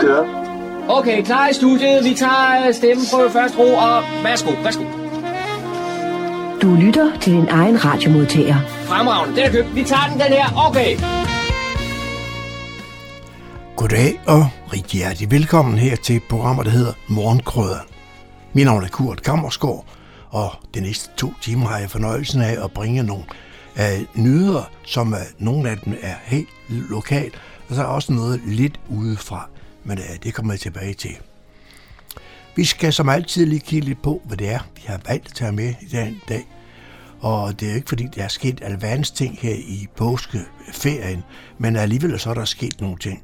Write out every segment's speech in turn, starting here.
kører. Okay, klar i studiet. Vi tager stemmeprøve først ro, og værsgo, værsgo. Du lytter til din egen radiomodtager. Fremragende, den er købt. Vi tager den, den her. Okay. Goddag og rigtig hjertelig velkommen her til programmet, der hedder Morgenkrøderen. Mit navn er Kurt Kammersgaard, og de næste to timer har jeg fornøjelsen af at bringe nogle uh, nyheder, som uh, nogle af dem er helt lokalt, og så er også noget lidt udefra, men øh, det kommer jeg tilbage til. Vi skal som altid lige kigge lidt på, hvad det er, vi har valgt at tage med i den dag. Og det er jo ikke fordi, der er sket alverdens ting her i påskeferien, men alligevel så er der sket nogle ting.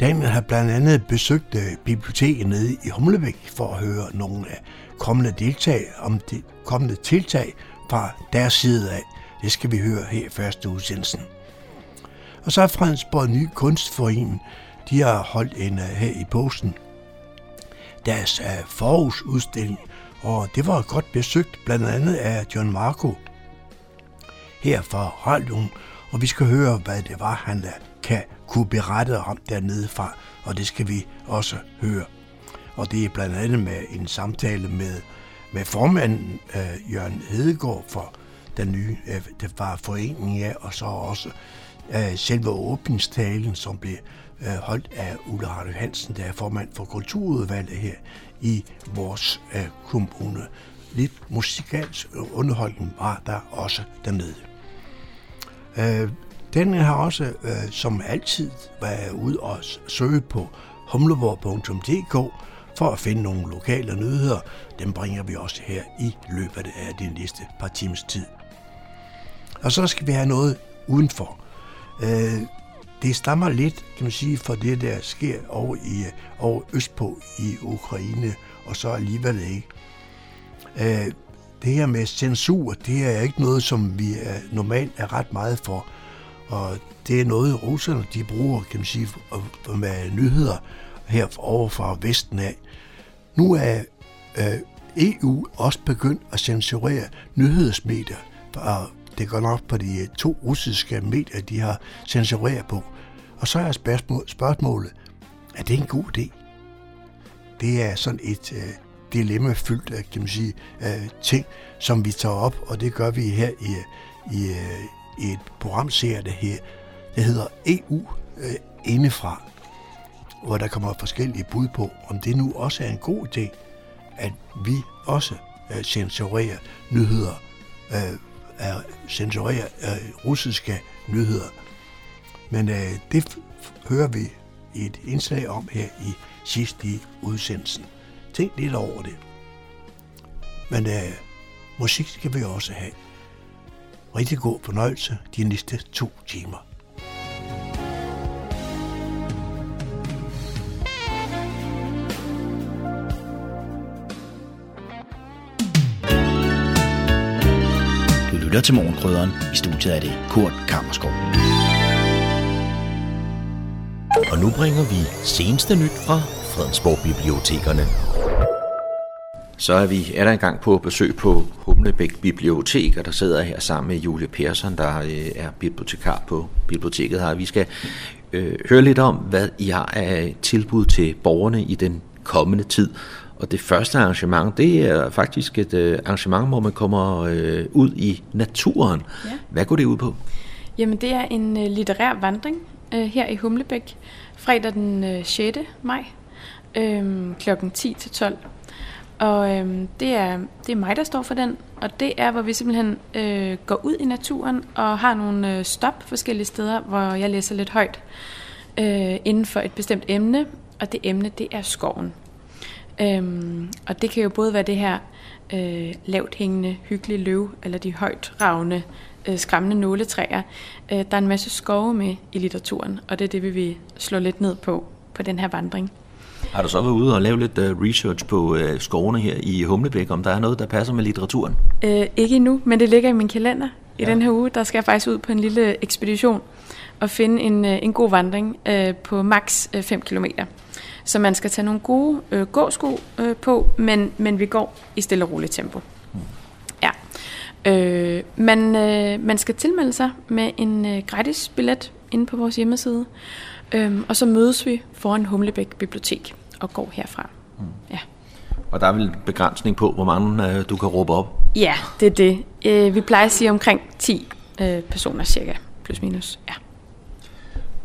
Daniel har blandt andet besøgt øh, biblioteket nede i Humlebæk for at høre nogle af kommende deltag om de kommende tiltag fra deres side af. Det skal vi høre her i første udsendelsen. Og så er Fredensborg Ny Kunstforening, de har holdt en øh, her i posten deres øh, forårsudstilling, og det var godt besøgt blandt andet af John Marco her fra radioen, og vi skal høre, hvad det var, han øh, kan kunne berette om dernede fra, og det skal vi også høre. Og det er blandt andet med en samtale med, med formanden uh, Jørgen Hedegaard for den nye uh, det var foreningen, ja, og så også uh, selve åbningstalen, som blev øh, holdt af Ulla Arne Hansen, der er formand for kulturudvalget her i vores øh, kommune. Lidt musikalsk øh, underholdning var der også dernede. Øh, den har også, øh, som altid, været ude og søge på humleborg.dk for at finde nogle lokale nyheder. Dem bringer vi også her i løbet af de næste par timers tid. Og så skal vi have noget udenfor. Øh, det stammer lidt, kan man sige, fra det, der sker over, i, over østpå i Ukraine, og så alligevel ikke. Øh, det her med censur, det er ikke noget, som vi er, normalt er ret meget for. Og det er noget, russerne de bruger, kan man sige, med nyheder her over fra Vesten af. Nu er øh, EU også begyndt at censurere nyhedsmedier, fra det går nok på de øh, to russiske medier, de har censureret på. Og så er spørgsmål, spørgsmålet, er det en god idé? Det er sådan et øh, dilemmafyldt, kan man sige, øh, ting, som vi tager op, og det gør vi her i, øh, i, øh, i et programserie, der her, det hedder EU øh, indefra, hvor der kommer forskellige bud på, om det nu også er en god idé, at vi også øh, censurerer nyheder, øh, censurerer øh, russiske nyheder. Men øh, det hører vi i et indslag om her i sidst i udsendelsen. Tænk lidt over det. Men øh, musik skal vi også have. Rigtig god fornøjelse de næste to timer. Lytter til Morgenkrydderen. I studiet er det Kurt Kammerskov. Og nu bringer vi seneste nyt fra Fredensborg Bibliotekerne. Så er vi er der engang på besøg på Humlebæk Bibliotek, og der sidder her sammen med Julie Persson, der øh, er bibliotekar på biblioteket her. Vi skal øh, høre lidt om, hvad I har af tilbud til borgerne i den kommende tid. Og det første arrangement, det er faktisk et øh, arrangement, hvor man kommer øh, ud i naturen. Ja. Hvad går det ud på? Jamen, det er en øh, litterær vandring øh, her i Humlebæk, fredag den øh, 6. maj, øh, klokken 10 til 12. Og øh, det, er, det er mig, der står for den, og det er, hvor vi simpelthen øh, går ud i naturen og har nogle øh, stop forskellige steder, hvor jeg læser lidt højt øh, inden for et bestemt emne, og det emne, det er skoven. Øhm, og det kan jo både være det her øh, lavt hængende, hyggelige løv, eller de højt ravne, øh, skræmmende nåletræer. Øh, der er en masse skove med i litteraturen, og det er det, vi vil slå lidt ned på på den her vandring. Har du så været ude og lave lidt uh, research på uh, skovene her i Humlebæk, om der er noget, der passer med litteraturen? Øh, ikke endnu, men det ligger i min kalender. I ja. den her uge, der skal jeg faktisk ud på en lille ekspedition og finde en, uh, en god vandring uh, på maks 5 km. Så man skal tage nogle gode uh, gåsko uh, på, men, men vi går i stille og roligt tempo. Mm. Ja. Øh, man, øh, man skal tilmelde sig med en øh, gratis billet inde på vores hjemmeside. Øhm, og så mødes vi foran Humlebæk Bibliotek og går herfra. Mm. Ja. Og der er vel begrænsning på, hvor mange øh, du kan råbe op? Ja, det er det. Øh, vi plejer at sige omkring 10 øh, personer cirka, plus minus. Ja.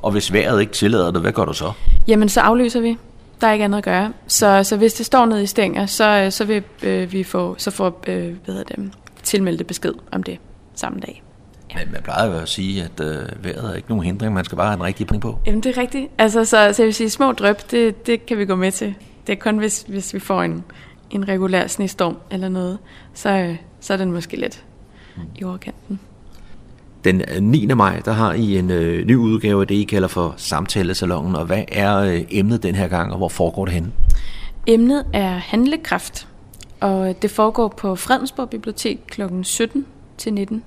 Og hvis vejret ikke tillader det, hvad gør du så? Jamen, så aflyser vi. Der er ikke andet at gøre. Så, så hvis det står nede i stænger, så, så vil øh, vi få, så får øh, hvad hedder det, tilmeldte besked om det samme dag. Ja. Men man plejer jo at sige, at øh, vejret er ikke nogen hindring. Man skal bare have en rigtig penge på. Jamen, det er rigtigt. Altså, så, så jeg vil sige, små drøb, det, det kan vi gå med til. Det er kun, hvis, hvis vi får en, en regulær snestorm eller noget, så, øh, så er den måske lidt mm. i overkanten. Den øh, 9. Maj, der har I en øh, ny udgave af det, I kalder for Samtalesalongen. Og hvad er øh, emnet den her gang, og hvor foregår det henne? Emnet er handlekraft, og det foregår på Fredensborg Bibliotek kl. 17 til 19.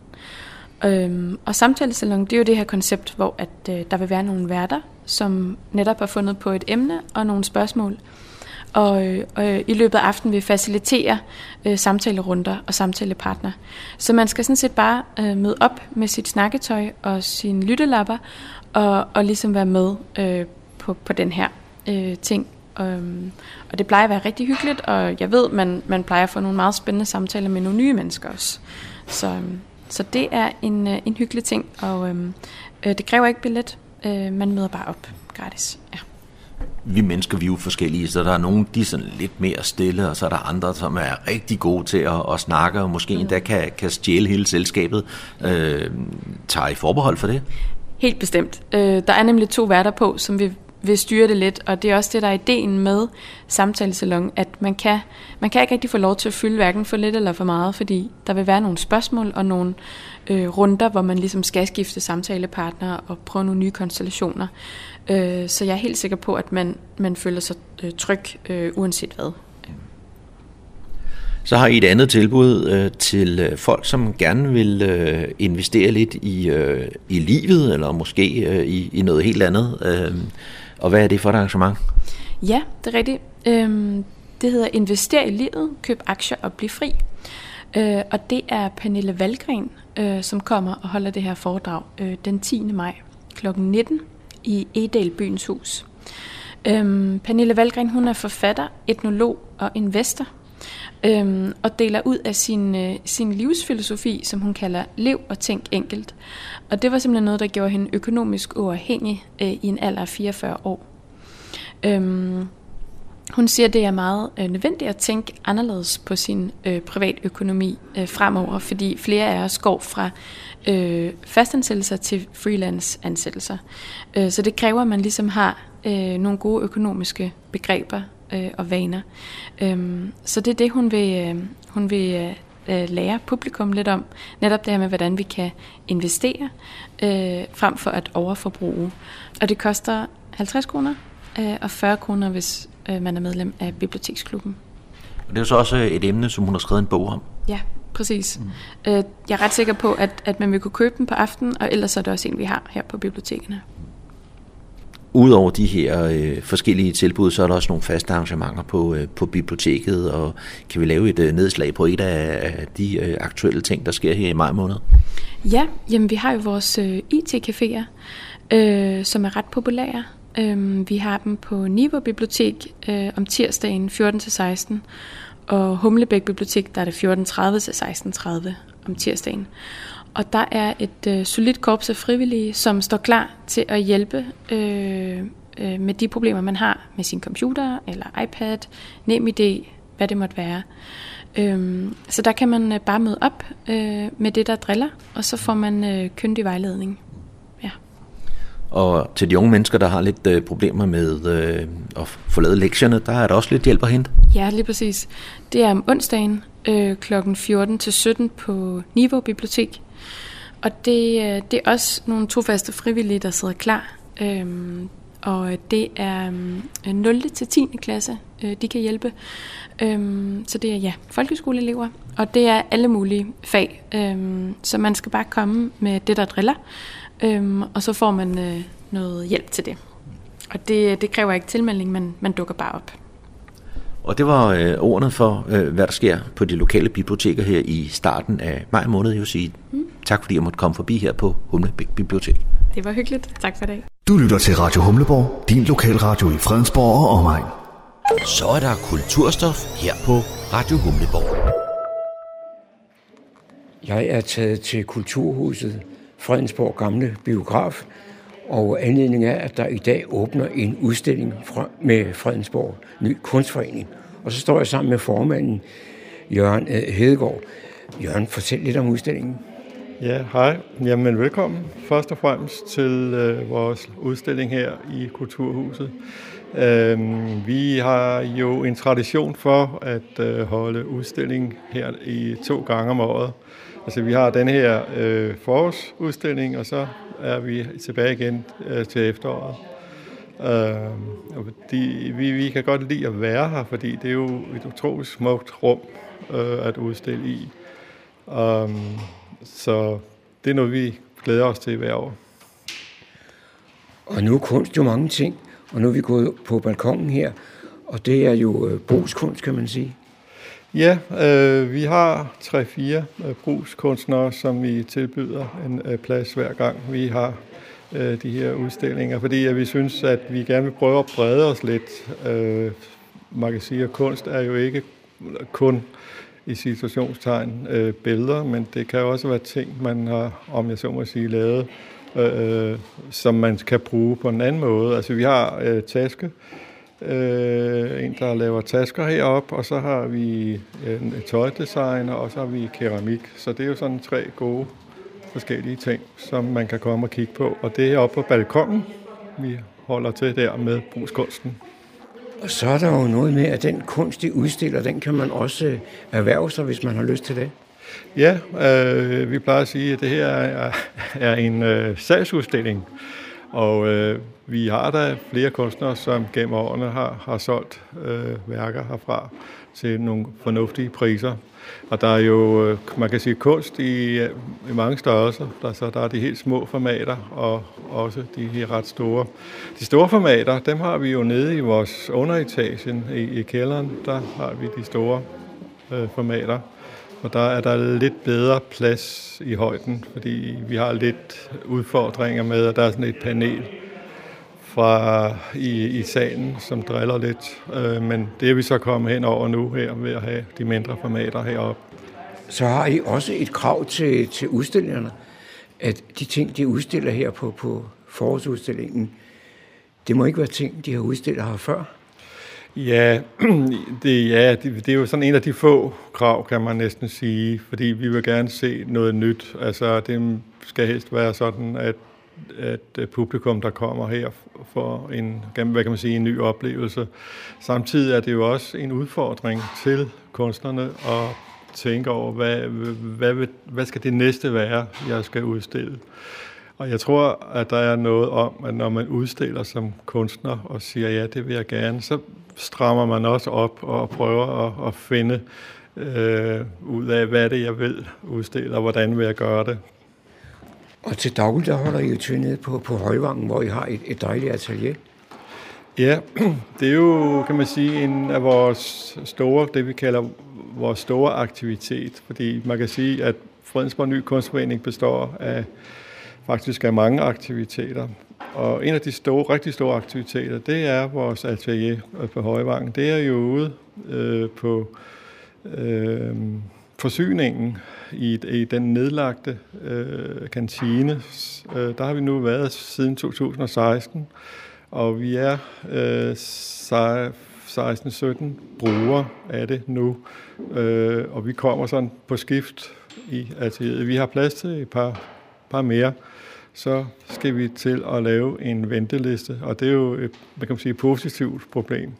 Øhm, og samtalesalon, det er jo det her koncept, hvor at, øh, der vil være nogle værter, som netop har fundet på et emne og nogle spørgsmål. Og, øh, og i løbet af aftenen vil facilitere øh, samtalerunder og samtalepartner. Så man skal sådan set bare øh, møde op med sit snakketøj og sine lyttelapper og, og ligesom være med øh, på, på den her øh, ting. Og, og det plejer at være rigtig hyggeligt, og jeg ved, man, man plejer at få nogle meget spændende samtaler med nogle nye mennesker også. Så, øhm, så det er en, øh, en hyggelig ting, og øhm, øh, det kræver ikke billet. Øh, man møder bare op gratis. Ja. Vi mennesker, vi er jo forskellige, så der er nogen, de er sådan lidt mere stille, og så er der andre, som er rigtig gode til at, at snakke, og måske endda kan, kan stjæle hele selskabet. Øh, tager I forbehold for det? Helt bestemt. Øh, der er nemlig to værter på, som vi vil styre det lidt, og det er også det, der er ideen med samtalesalon, at man kan, man kan ikke rigtig få lov til at fylde hverken for lidt eller for meget, fordi der vil være nogle spørgsmål og nogle øh, runder, hvor man ligesom skal skifte samtalepartner og prøve nogle nye konstellationer. Øh, så jeg er helt sikker på, at man, man føler sig øh, tryg, øh, uanset hvad. Så har I et andet tilbud øh, til øh, folk, som gerne vil øh, investere lidt i, øh, i livet, eller måske øh, i, i noget helt andet. Øh, og hvad er det for et arrangement? Ja, det er rigtigt. Øhm, det hedder Invester i livet, køb aktier og bliv fri. Øh, og det er Pernille Valgren, øh, som kommer og holder det her foredrag øh, den 10. maj kl. 19 i Edal Byens Hus. Øhm, Pernille Valgren, hun er forfatter, etnolog og investor, øhm, og deler ud af sin, øh, sin livsfilosofi, som hun kalder Lev og tænk enkelt. Og det var simpelthen noget, der gjorde hende økonomisk uafhængig øh, i en alder af 44 år. Øhm, hun siger, at det er meget øh, nødvendigt at tænke anderledes på sin øh, privatøkonomi øh, fremover, fordi flere af os går fra øh, fastansættelser til freelance-ansættelser. Øh, så det kræver, at man ligesom har øh, nogle gode økonomiske begreber øh, og vaner. Øh, så det er det, hun vil, øh, hun vil øh, øh, lære publikum lidt om. Netop det her med, hvordan vi kan investere øh, frem for at overforbruge. Og det koster 50 kroner øh, og 40 kroner, hvis øh, man er medlem af biblioteksklubben. Og det er jo så også et emne, som hun har skrevet en bog om. Ja, præcis. Mm. Øh, jeg er ret sikker på, at, at man vil kunne købe den på aftenen, og ellers er det også en, vi har her på bibliotekerne. Udover de her øh, forskellige tilbud, så er der også nogle faste arrangementer på, øh, på biblioteket, og kan vi lave et øh, nedslag på et af, af de øh, aktuelle ting, der sker her i maj måned? Ja, jamen vi har jo vores øh, IT-caféer, øh, som er ret populære. Øh, vi har dem på Niveau Bibliotek øh, om tirsdagen 14-16, og Humlebæk Bibliotek, der er det 14.30 til 16.30 om tirsdagen. Og der er et øh, solidt korps af frivillige, som står klar til at hjælpe øh, øh, med de problemer, man har med sin computer eller iPad, NemID, hvad det måtte være. Øh, så der kan man øh, bare møde op øh, med det, der driller, og så får man øh, kyndig vejledning. Og til de unge mennesker, der har lidt øh, problemer med øh, at få lavet lektierne, der er der også lidt hjælp at hente. Ja, lige præcis. Det er om onsdagen øh, kl. 14 til 17 på Niveau Bibliotek. Og det, øh, det er også nogle tofaste frivillige, der sidder klar. Øh, og det er 0. Øh, til 10. klasse, øh, de kan hjælpe. Øhm, så det er ja, folkeskoleelever, og det er alle mulige fag. Øhm, så man skal bare komme med det, der driller, øhm, og så får man øh, noget hjælp til det. Og det, det kræver ikke tilmelding, men man dukker bare op. Og det var øh, ordene for, øh, hvad der sker på de lokale biblioteker her i starten af maj måned. Jeg vil sige mm. tak, fordi jeg måtte komme forbi her på Humlebæk Bibliotek. Det var hyggeligt. Tak for det. Du lytter til Radio Humleborg, din lokalradio i Fredensborg og omegn. Så er der kulturstof her på Radio Humleborg. Jeg er taget til Kulturhuset Fredensborg Gamle Biograf, og anledningen er, at der i dag åbner en udstilling med Fredensborg Ny Kunstforening. Og så står jeg sammen med formanden Jørgen Hedegaard. Jørgen, fortæl lidt om udstillingen. Ja, hej. Jamen velkommen først og fremmest til øh, vores udstilling her i Kulturhuset. Øh, vi har jo en tradition for at øh, holde udstilling her i to gange om året. Altså vi har den her øh, forårsudstilling, og så er vi tilbage igen øh, til efteråret. Øh, fordi vi, vi kan godt lide at være her, fordi det er jo et utroligt smukt rum øh, at udstille i. Um, så det er noget, vi glæder os til hver år. Og nu er kunst jo mange ting, og nu er vi gået på balkongen her, og det er jo øh, brugskunst, kan man sige. Ja, øh, vi har tre-fire øh, brugskunstnere, som vi tilbyder en øh, plads hver gang vi har øh, de her udstillinger, fordi at vi synes, at vi gerne vil prøve at brede os lidt. Øh, man kan sige, at kunst er jo ikke kun i situationstegn øh, billeder, men det kan også være ting, man har, om jeg så må sige, lavet, øh, som man kan bruge på en anden måde. Altså vi har øh, taske, øh, en der laver tasker heroppe, og så har vi øh, en tøjdesigner, og så har vi keramik. Så det er jo sådan tre gode forskellige ting, som man kan komme og kigge på. Og det er oppe på balkongen, vi holder til der med brugskunsten. Og så er der jo noget med, at den kunst, de udstiller, den kan man også øh, erhverve sig, hvis man har lyst til det. Ja, øh, vi plejer at sige, at det her er, er en øh, salgsudstilling. Og øh, vi har da flere kunstnere, som gennem årene har, har solgt øh, værker herfra til nogle fornuftige priser. Og der er jo, øh, man kan sige, kunst i, øh, i mange størrelser. Der, så der er de helt små formater, og også de her ret store. De store formater, dem har vi jo nede i vores underetagen i, i kælderen. Der har vi de store øh, formater. Og der er der lidt bedre plads i højden, fordi vi har lidt udfordringer med, at der er sådan et panel fra i, i salen, som driller lidt. Øh, men det er vi så kommet hen over nu her ved at have de mindre formater heroppe. Så har I også et krav til, til udstillingerne, at de ting, de udstiller her på, på forårsudstillingen, det må ikke være ting, de har udstillet her før? Ja, det, ja det, det er jo sådan en af de få krav, kan man næsten sige, fordi vi vil gerne se noget nyt. Altså, det skal helst være sådan, at at øh, publikum, der kommer her, for en, hvad kan man sige, en ny oplevelse. Samtidig er det jo også en udfordring til kunstnerne at tænke over, hvad, hvad, hvad, hvad skal det næste være, jeg skal udstille. Og jeg tror, at der er noget om, at når man udstiller som kunstner og siger, ja, det vil jeg gerne, så strammer man også op og prøver at, at finde øh, ud af, hvad det jeg vil udstille, og hvordan vil jeg gøre det. Og til daglig, der holder I jo til nede på, på Højvangen, hvor I har et, et dejligt atelier. Ja, det er jo, kan man sige, en af vores store, det vi kalder vores store aktivitet. Fordi man kan sige, at Fredensborg Ny Kunstforening består af faktisk af mange aktiviteter. Og en af de store, rigtig store aktiviteter, det er vores atelier øh, på Højvangen. Det er jo ude øh, på øh, forsyningen i, i den nedlagte øh, kantine. Øh, der har vi nu været siden 2016, og vi er øh, 16-17 brugere af det nu, øh, og vi kommer sådan på skift i altså, Vi har plads til et par, par mere, så skal vi til at lave en venteliste, og det er jo et, man kan sige, et positivt problem.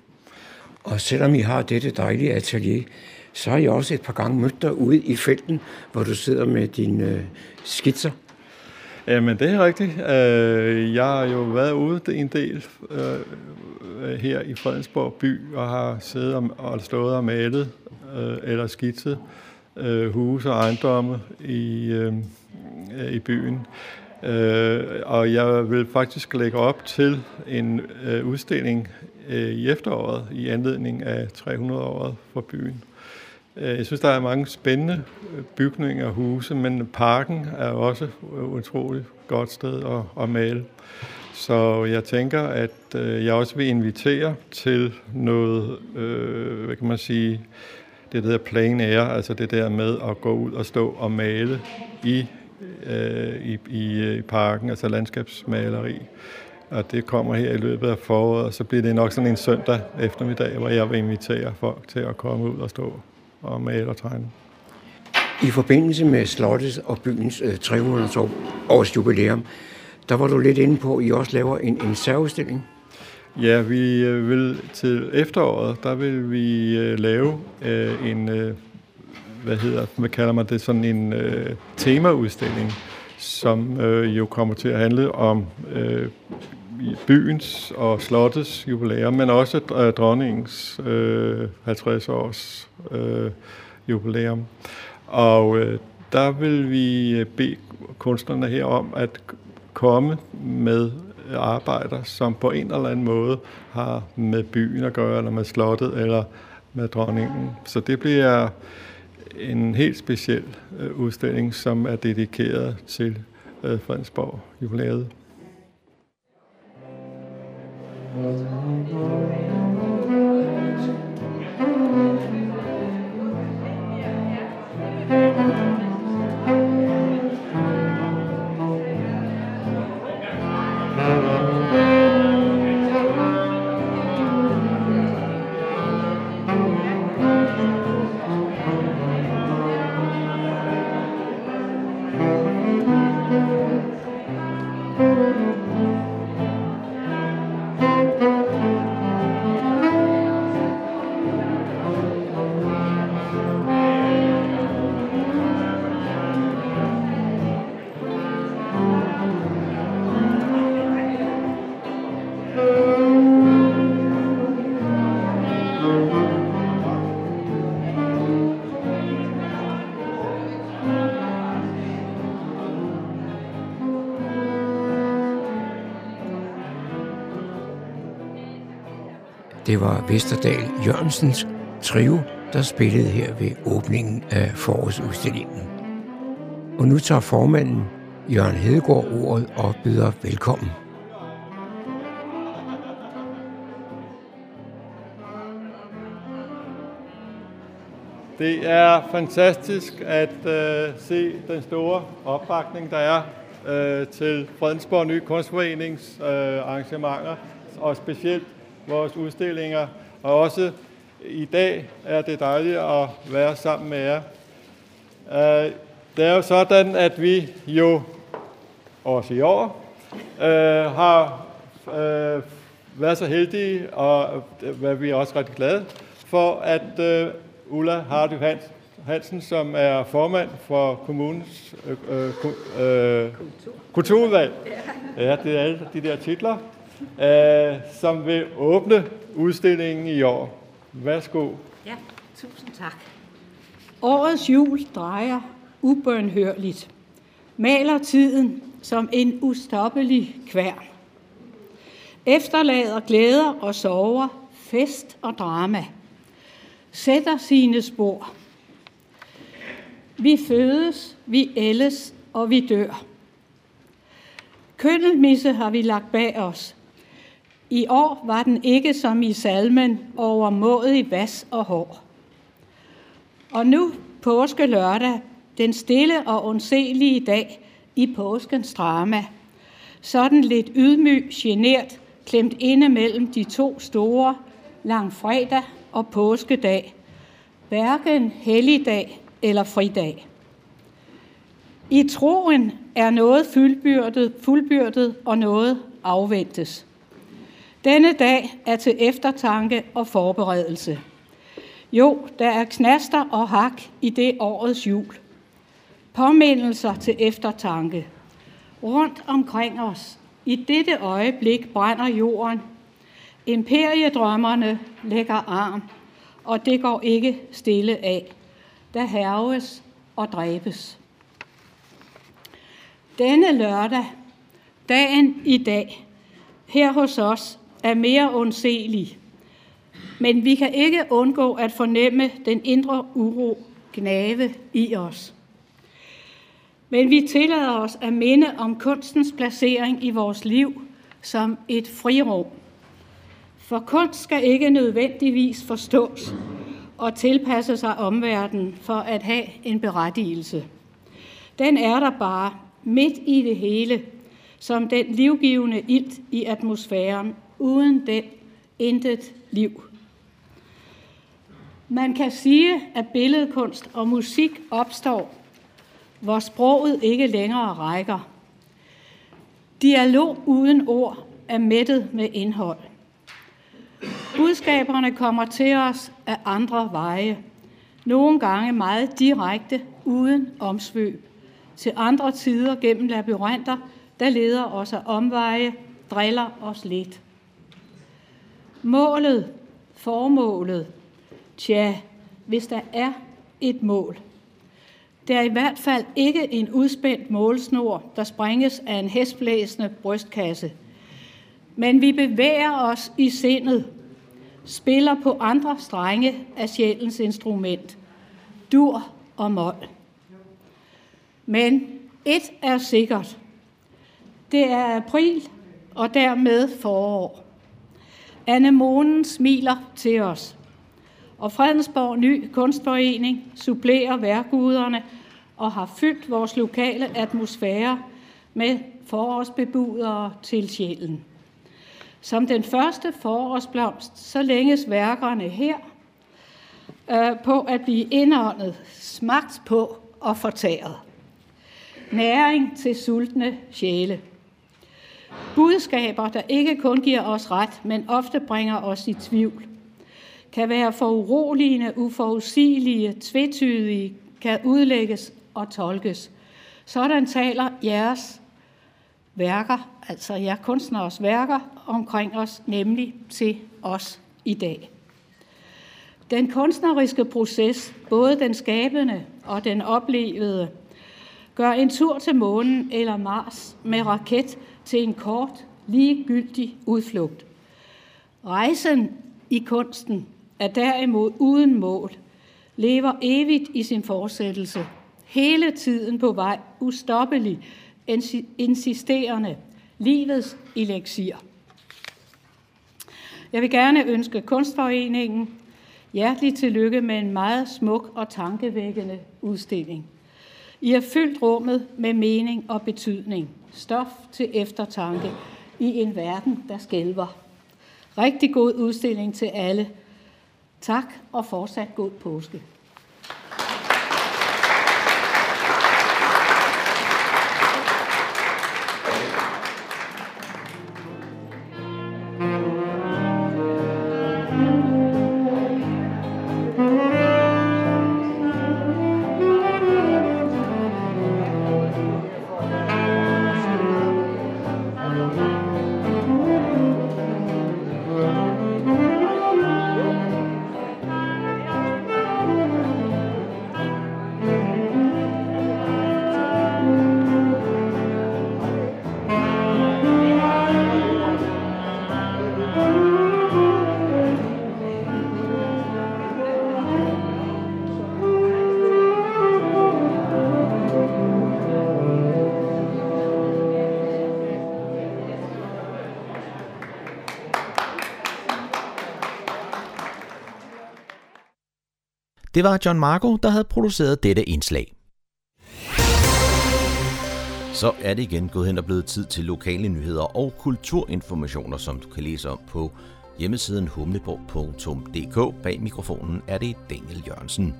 Og selvom I har dette dejlige atelier, så har jeg også et par gange mødt dig ude i felten, hvor du sidder med dine øh, skitser. Jamen, det er rigtigt. Øh, jeg har jo været ude en del øh, øh, her i Fredensborg by, og har siddet og stået og malet øh, eller skitset øh, huse og ejendomme i, øh, i byen. Øh, og jeg vil faktisk lægge op til en øh, udstilling øh, i efteråret i anledning af 300-året for byen. Øh, jeg synes, der er mange spændende øh, bygninger og huse, men parken er også et utroligt godt sted at, at male. Så jeg tænker, at øh, jeg også vil invitere til noget, øh, hvad kan man sige, det der hedder plain air, altså det der med at gå ud og stå og male i, øh, i, i, øh, i parken, altså landskabsmaleri. Og det kommer her i løbet af foråret, og så bliver det nok sådan en søndag eftermiddag, hvor jeg vil invitere folk til at komme ud og stå og male og tegne. I forbindelse med Slottets og byens øh, 300 års jubilæum, der var du lidt inde på, at I også laver en, en særudstilling. Ja, vi øh, vil til efteråret, der vil vi øh, lave øh, en, øh, hvad hedder, hvad kalder man det, sådan en øh, temaudstilling, som øh, jo kommer til at handle om øh, byens og slottets jubilæum, men også øh, dronningens øh, 50 års øh, jubilæum. Og øh, der vil vi øh, bede kunstnerne her om at komme med arbejder, som på en eller anden måde har med byen at gøre, eller med slottet, eller med dronningen. Så det bliver en helt speciel øh, udstilling, som er dedikeret til øh, Fredensborg jubilæet. Thank you. Det var Vesterdal Jørgensens trio, der spillede her ved åbningen af forårsudstillingen. Og nu tager formanden Jørgen Hedegaard ordet og byder velkommen. Det er fantastisk at øh, se den store opbakning, der er øh, til Fredensborg Ny Kunstforenings øh, arrangementer, og specielt vores udstillinger. Og også i dag er det dejligt at være sammen med jer. Uh, det er jo sådan, at vi jo også i år uh, har uh, været så heldige, og hvad vi er også ret glade for, at Ulla Hardy Hansen, som er formand for kommunens øh, øh, kulturudvalg. Ja, det er alle de der titler, øh, som vil åbne udstillingen i år. Værsgo. Ja, tusind tak. Årets jul drejer ubønhørligt. Maler tiden som en ustoppelig kvær. Efterlader glæder og sorger, fest og drama – sætter sine spor. Vi fødes, vi ældes og vi dør. Køndelmisse har vi lagt bag os. I år var den ikke som i salmen over i vas og hår. Og nu påske lørdag, den stille og ondselige dag i påskens drama. Sådan lidt ydmyg, genert, klemt inde mellem de to store, langfredag og påskedag, hverken helligdag eller fridag. I troen er noget fuldbyrdet, fuldbyrdet og noget afventes. Denne dag er til eftertanke og forberedelse. Jo, der er knaster og hak i det årets jul. Påmindelser til eftertanke. Rundt omkring os, i dette øjeblik brænder jorden Imperiedrømmerne lægger arm, og det går ikke stille af. Der herves og dræbes. Denne lørdag, dagen i dag, her hos os, er mere ondselig. Men vi kan ikke undgå at fornemme den indre uro gnave i os. Men vi tillader os at minde om kunstens placering i vores liv – som et frirum. For kunst skal ikke nødvendigvis forstås og tilpasse sig omverdenen for at have en berettigelse. Den er der bare midt i det hele, som den livgivende ilt i atmosfæren. Uden den intet liv. Man kan sige, at billedkunst og musik opstår, hvor sproget ikke længere rækker. Dialog uden ord er mættet med indhold. Budskaberne kommer til os af andre veje. Nogle gange meget direkte, uden omsvøb. Til andre tider gennem labyrinter, der leder os af omveje, driller os lidt. Målet, formålet, tja, hvis der er et mål. Det er i hvert fald ikke en udspændt målsnor, der springes af en hestblæsende brystkasse. Men vi bevæger os i sindet, spiller på andre strenge af sjælens instrument, dur og mål. Men et er sikkert. Det er april og dermed forår. Anemonen smiler til os. Og Fredensborg Ny Kunstforening supplerer værkuderne og har fyldt vores lokale atmosfære med forårsbebudere til sjælen. Som den første forårsblomst, så længes værkerne her øh, på at blive indåndet, smagt på og fortæret. Næring til sultne sjæle. Budskaber, der ikke kun giver os ret, men ofte bringer os i tvivl. Kan være foruroligende, uforudsigelige, tvetydige, kan udlægges og tolkes. Sådan taler jeres værker, altså jer kunstneres værker omkring os, nemlig til os i dag. Den kunstneriske proces, både den skabende og den oplevede, gør en tur til månen eller Mars med raket til en kort, ligegyldig udflugt. Rejsen i kunsten er derimod uden mål, lever evigt i sin fortsættelse, hele tiden på vej, ustoppelig, insisterende, livets elixir. Jeg vil gerne ønske Kunstforeningen hjertelig tillykke med en meget smuk og tankevækkende udstilling. I har fyldt rummet med mening og betydning, stof til eftertanke i en verden, der skælver. Rigtig god udstilling til alle. Tak og fortsat god påske. Det var John Marco, der havde produceret dette indslag. Så er det igen gået hen og blevet tid til lokale nyheder og kulturinformationer, som du kan læse om på hjemmesiden humleborg.dk. Bag mikrofonen er det Daniel Jørgensen.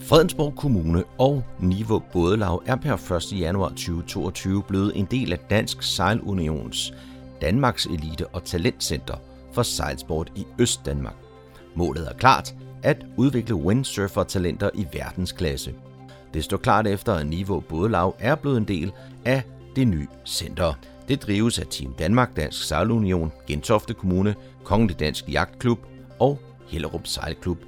Fredensborg Kommune og Niveau Bådelav er per 1. januar 2022 blevet en del af Dansk Sejlunions Danmarks Elite og Talentcenter for sejlsport i Østdanmark. Målet er klart, at udvikle windsurfer-talenter i verdensklasse. Det står klart efter, at Niveau Bådelav er blevet en del af det nye center. Det drives af Team Danmark, Dansk Sejlunion, Gentofte Kommune, Kongelig Dansk Jagtklub og Hellerup Sejlklub.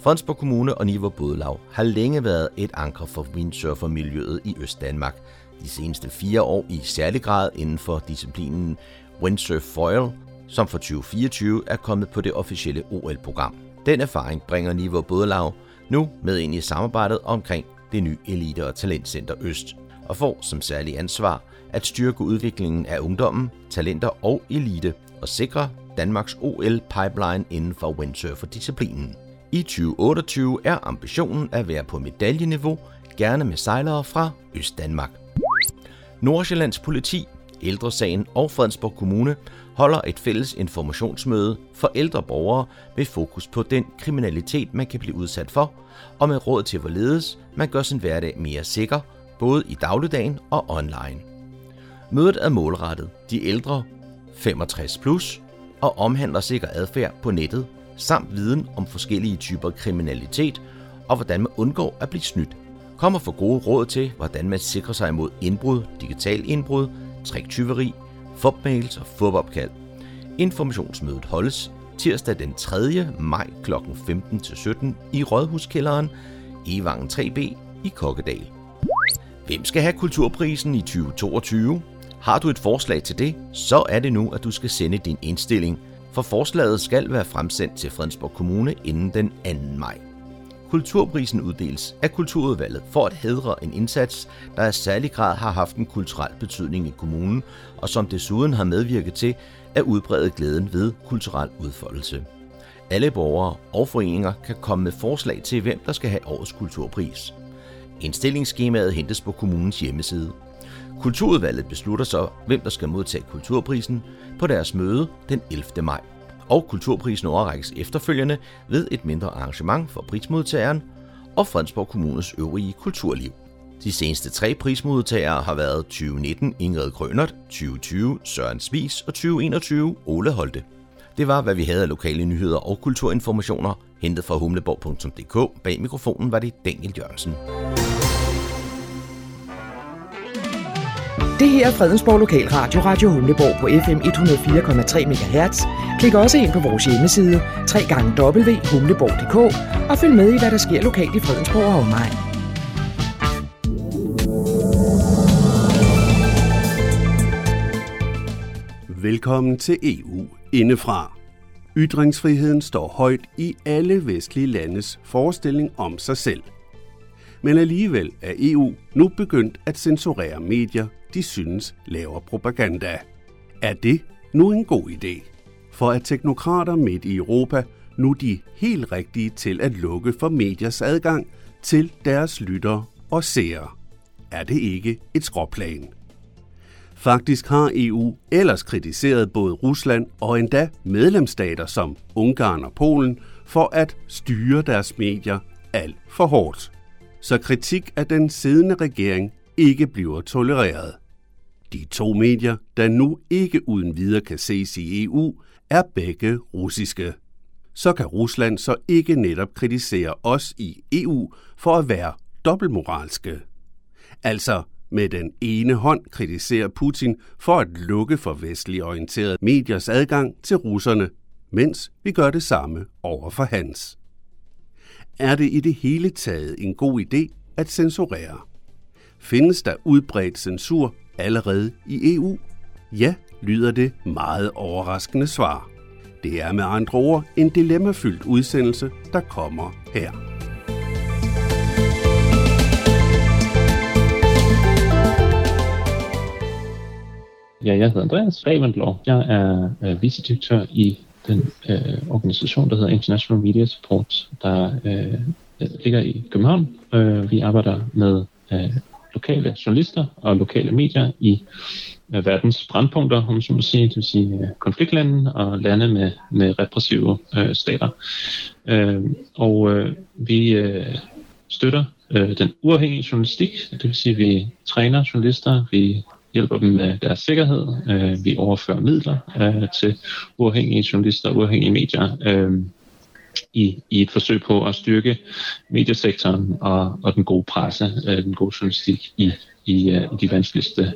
Fredensborg Kommune og Niveau Bådelav har længe været et anker for windsurfermiljøet i Østdanmark. De seneste fire år i særlig grad inden for disciplinen Windsurf Foil, som for 2024 er kommet på det officielle OL-program. Den erfaring bringer Niveau Bådelav nu med ind i samarbejdet omkring det nye Elite- og Talentcenter Øst, og får som særlig ansvar at styrke udviklingen af ungdommen, talenter og elite og sikre Danmarks OL-pipeline inden for windsurfer-disciplinen. I 2028 er ambitionen at være på medaljeniveau, gerne med sejlere fra Østdanmark. Nordsjællands politi, Ældresagen og Fredensborg Kommune holder et fælles informationsmøde for ældre borgere med fokus på den kriminalitet, man kan blive udsat for, og med råd til hvorledes man gør sin hverdag mere sikker, både i dagligdagen og online. Mødet er målrettet de ældre 65 plus og omhandler sikker adfærd på nettet samt viden om forskellige typer kriminalitet og hvordan man undgår at blive snydt. Kommer for gode råd til, hvordan man sikrer sig imod indbrud, digital indbrud, triktyveri, fupmails og fupopkald. Informationsmødet holdes tirsdag den 3. maj kl. 15-17 i Rådhuskælderen i Vangen 3B i Kokkedal. Hvem skal have kulturprisen i 2022? Har du et forslag til det, så er det nu, at du skal sende din indstilling, for forslaget skal være fremsendt til Fredensborg Kommune inden den 2. maj. Kulturprisen uddeles af Kulturudvalget for at hedre en indsats, der i særlig grad har haft en kulturel betydning i kommunen, og som desuden har medvirket til at udbrede glæden ved kulturel udfoldelse. Alle borgere og foreninger kan komme med forslag til, hvem der skal have årets kulturpris. Indstillingsskemaet hentes på kommunens hjemmeside. Kulturudvalget beslutter så, hvem der skal modtage kulturprisen på deres møde den 11. maj. Og kulturprisen overrækkes efterfølgende ved et mindre arrangement for prismodtageren og Fredensborg Kommunes øvrige kulturliv. De seneste tre prismodtagere har været 2019 Ingrid Grønert, 2020 Søren Svis og 2021 Ole Holte. Det var, hvad vi havde af lokale nyheder og kulturinformationer, hentet fra humleborg.dk. Bag mikrofonen var det Daniel Jørgensen. Det her er Fredensborg Lokalradio, Radio Humleborg på FM 104,3 MHz. Klik også ind på vores hjemmeside, www.humleborg.dk og følg med i, hvad der sker lokalt i Fredensborg og omegn. Velkommen til EU indefra. Ytringsfriheden står højt i alle vestlige landes forestilling om sig selv. Men alligevel er EU nu begyndt at censurere medier, de synes laver propaganda. Er det nu en god idé? For at teknokrater midt i Europa nu de helt rigtige til at lukke for mediers adgang til deres lyttere og seere. Er det ikke et skråplan? Faktisk har EU ellers kritiseret både Rusland og endda medlemsstater som Ungarn og Polen for at styre deres medier alt for hårdt. Så kritik af den siddende regering ikke bliver tolereret. De to medier, der nu ikke uden videre kan ses i EU, er begge russiske. Så kan Rusland så ikke netop kritisere os i EU for at være dobbeltmoralske. Altså med den ene hånd kritiserer Putin for at lukke for vestlig orienterede mediers adgang til russerne, mens vi gør det samme over for hans. Er det i det hele taget en god idé at censurere? Findes der udbredt censur allerede i EU? Ja, lyder det meget overraskende svar. Det er med andre ord en dilemmafyldt udsendelse, der kommer her. Ja, jeg hedder Andreas Ravenblå. Jeg er øh, vicedirektør i den øh, organisation, der hedder International Media Support, der øh, øh, ligger i København. Øh, vi arbejder med øh, lokale journalister og lokale medier i øh, verdens brandpunkter, om man så må sige, det vil sige øh, konfliktlande og lande med, med repressive øh, stater. Øh, og øh, vi øh, støtter øh, den uafhængige journalistik, det vil sige, vi træner journalister, vi hjælper dem med deres sikkerhed, øh, vi overfører midler øh, til uafhængige journalister og uafhængige medier. Øh, i, i et forsøg på at styrke mediesektoren og, og den gode presse, øh, den gode journalistik i, i, øh, i de vanskeligste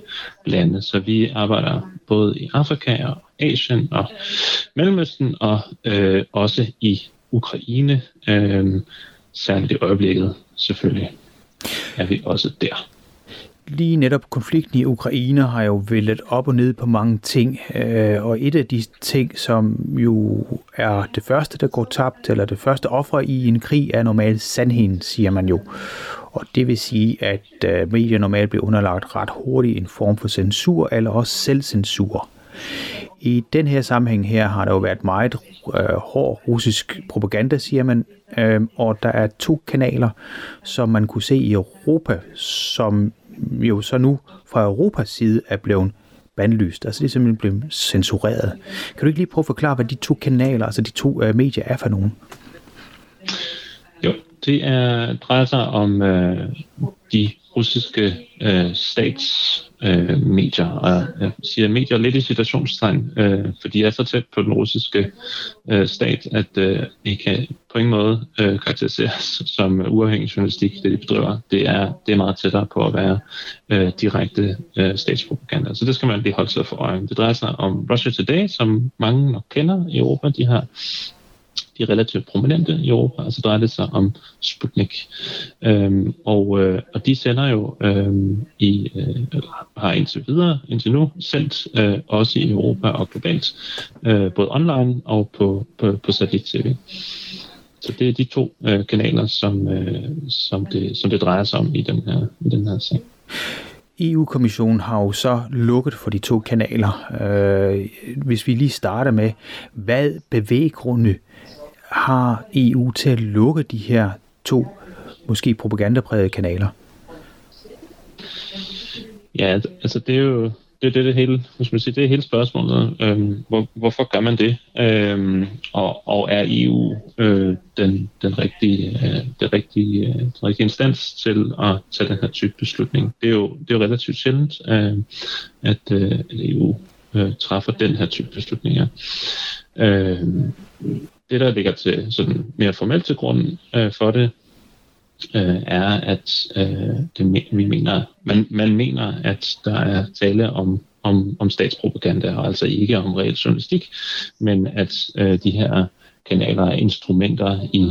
lande. Så vi arbejder både i Afrika og Asien og Mellemøsten og øh, også i Ukraine, øh, særligt i øjeblikket selvfølgelig er vi også der lige netop konflikten i Ukraine har jo væltet op og ned på mange ting, øh, og et af de ting, som jo er det første, der går tabt, eller det første offer i en krig, er normalt sandheden, siger man jo. Og det vil sige, at øh, medier normalt bliver underlagt ret hurtigt en form for censur, eller også selvcensur. I den her sammenhæng her har der jo været meget øh, hård russisk propaganda, siger man, øh, og der er to kanaler, som man kunne se i Europa, som jo så nu fra Europas side er blevet bandlyst. Altså det er simpelthen blevet censureret. Kan du ikke lige prøve at forklare, hvad de to kanaler, altså de to øh, medier er for nogen? Jo, det er, drejer sig om øh, de russiske øh, statsmedier, øh, og jeg siger medier lidt i situationstegn, øh, fordi de er så tæt på den russiske øh, stat, at øh, det kan på ingen måde øh, karakteriseres som uafhængig journalistik, det de bedriver. Det er, det er meget tættere på at være øh, direkte øh, statspropaganda. Så det skal man lige holde sig for øje. Det drejer sig om Russia Today, som mange nok kender i Europa. De har de er relativt prominente i Europa, altså drejer det sig om Sputnik. Øhm, og, øh, og de sender jo øhm, i, øh, har indtil videre, indtil nu, sendt øh, også i Europa og globalt, øh, både online og på, på, på satellit-tv. Så det er de to øh, kanaler, som, øh, som, det, som det drejer sig om i den her, i den her sag. EU-kommissionen har jo så lukket for de to kanaler. Øh, hvis vi lige starter med, hvad bevæggrunde har EU til at lukke de her to måske propagandaprægede kanaler? Ja, altså det er jo det, er det, det hele, hvis man siger, det er hele spørgsmålet. Øhm, hvor, hvorfor gør man det? Øhm, og, og er EU øh, den, den, rigtige, øh, den, rigtige, øh, den rigtige instans til at tage den her type beslutning? Det er jo, det er jo relativt sjældent, øh, at, øh, at EU øh, træffer den her type beslutninger. Øh, det, der ligger til sådan mere formelt til grund øh, for det, øh, er, at øh, det, vi mener, man, man mener, at der er tale om, om, om statspropaganda, og altså ikke om reelt journalistik, men at øh, de her kanaler er instrumenter i,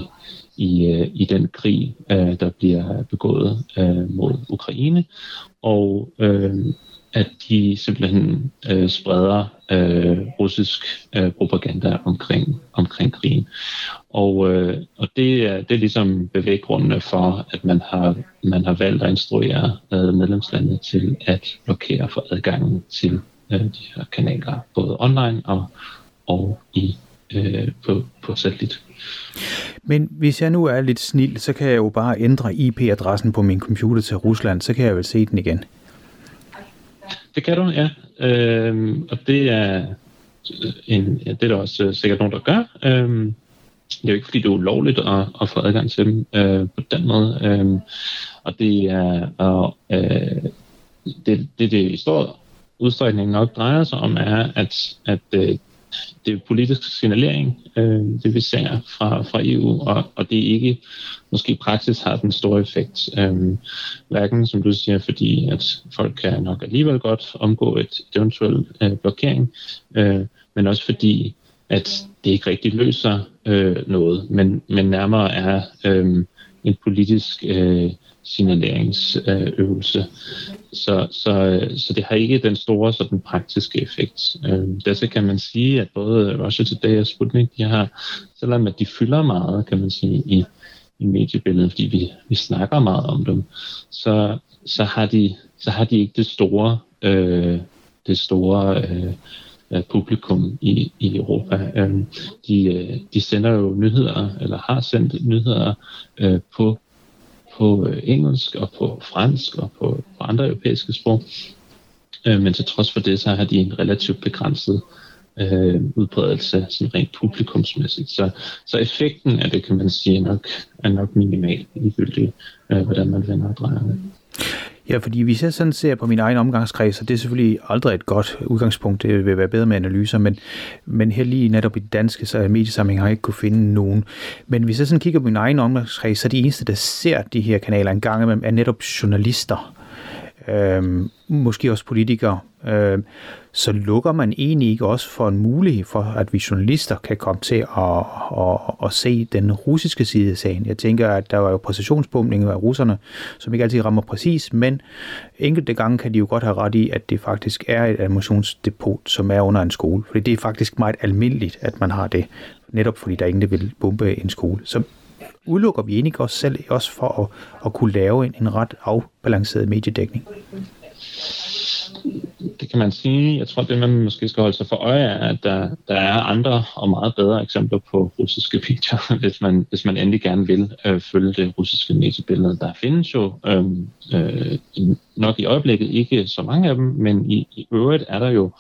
i, øh, i den krig, øh, der bliver begået øh, mod Ukraine, og øh, at de simpelthen øh, spreder øh, russisk øh, propaganda omkring, omkring krigen. Og, øh, og det, er, det er ligesom bevæggrundene for, at man har, man har valgt at instruere øh, medlemslandet til at blokere for adgangen til øh, de her kanaler, både online og, og i, øh, på, på satellit. Men hvis jeg nu er lidt snil, så kan jeg jo bare ændre IP-adressen på min computer til Rusland, så kan jeg vel se den igen. Det kan du, ja. Øhm, og det er, øh, en, ja, det er der også øh, sikkert nogen, der gør. Øhm, det er jo ikke, fordi det er ulovligt at, at få adgang til dem øh, på den måde. Øhm, og det er, og, øh, det, det, det i stor udstrækning nok drejer sig om, er, at, at øh, det er politisk signalering, øh, det vi ser fra, fra EU, og, og det er ikke, måske i praksis har den store effekt. Øh, hverken, som du siger, fordi at folk kan nok alligevel godt omgå et, et eventuelt øh, blokering, øh, men også fordi, at det ikke rigtig løser øh, noget, men, men nærmere er øh, en politisk øh, signaleringsøvelse. Så, så, så det har ikke den store sådan, praktiske effekt. Øh, Derfor kan man sige, at både Russia Today og Sputnik, de har, selvom at de fylder meget, kan man sige, i, i mediebilledet, fordi vi, vi snakker meget om dem, så, så, har, de, så har de ikke det store, øh, det store øh, publikum i, i Europa. Øh, de, øh, de sender jo nyheder, eller har sendt nyheder øh, på på øh, engelsk og på fransk og på, på andre europæiske sprog. Øh, men til trods for det, så har de en relativt begrænset øh, udbredelse sådan rent publikumsmæssigt. Så, så effekten af det, kan man sige, er nok, er nok minimal, ligegyldigt øh, hvordan man vender og drejer det. Ja, fordi hvis jeg sådan ser på min egen omgangskreds, så det er selvfølgelig aldrig et godt udgangspunkt, det vil være bedre med analyser, men, men her lige netop i den danske så mediesamling har jeg ikke kunne finde nogen. Men hvis jeg sådan kigger på min egen omgangskreds, så er de eneste, der ser de her kanaler en gang imellem, er netop journalister. Øhm, måske også politikere. øh, så lukker man egentlig ikke også for en mulighed for, at vi journalister kan komme til at, at, at se den russiske side af sagen. Jeg tænker, at der var jo præcisionsbombning af russerne, som ikke altid rammer præcis, men enkelte gange kan de jo godt have ret i, at det faktisk er et ammunitionsdepot, som er under en skole. Fordi det er faktisk meget almindeligt, at man har det, netop fordi der er ingen, der vil bombe en skole. Så udelukker vi egentlig også selv også for at, at kunne lave en, en ret afbalanceret mediedækning? Det kan man sige. Jeg tror, det man måske skal holde sig for øje er, at der, der er andre og meget bedre eksempler på russiske medier, hvis man, hvis man endelig gerne vil øh, følge det russiske mediebillede. Der findes jo øh, øh, nok i øjeblikket ikke så mange af dem, men i, i øvrigt er der jo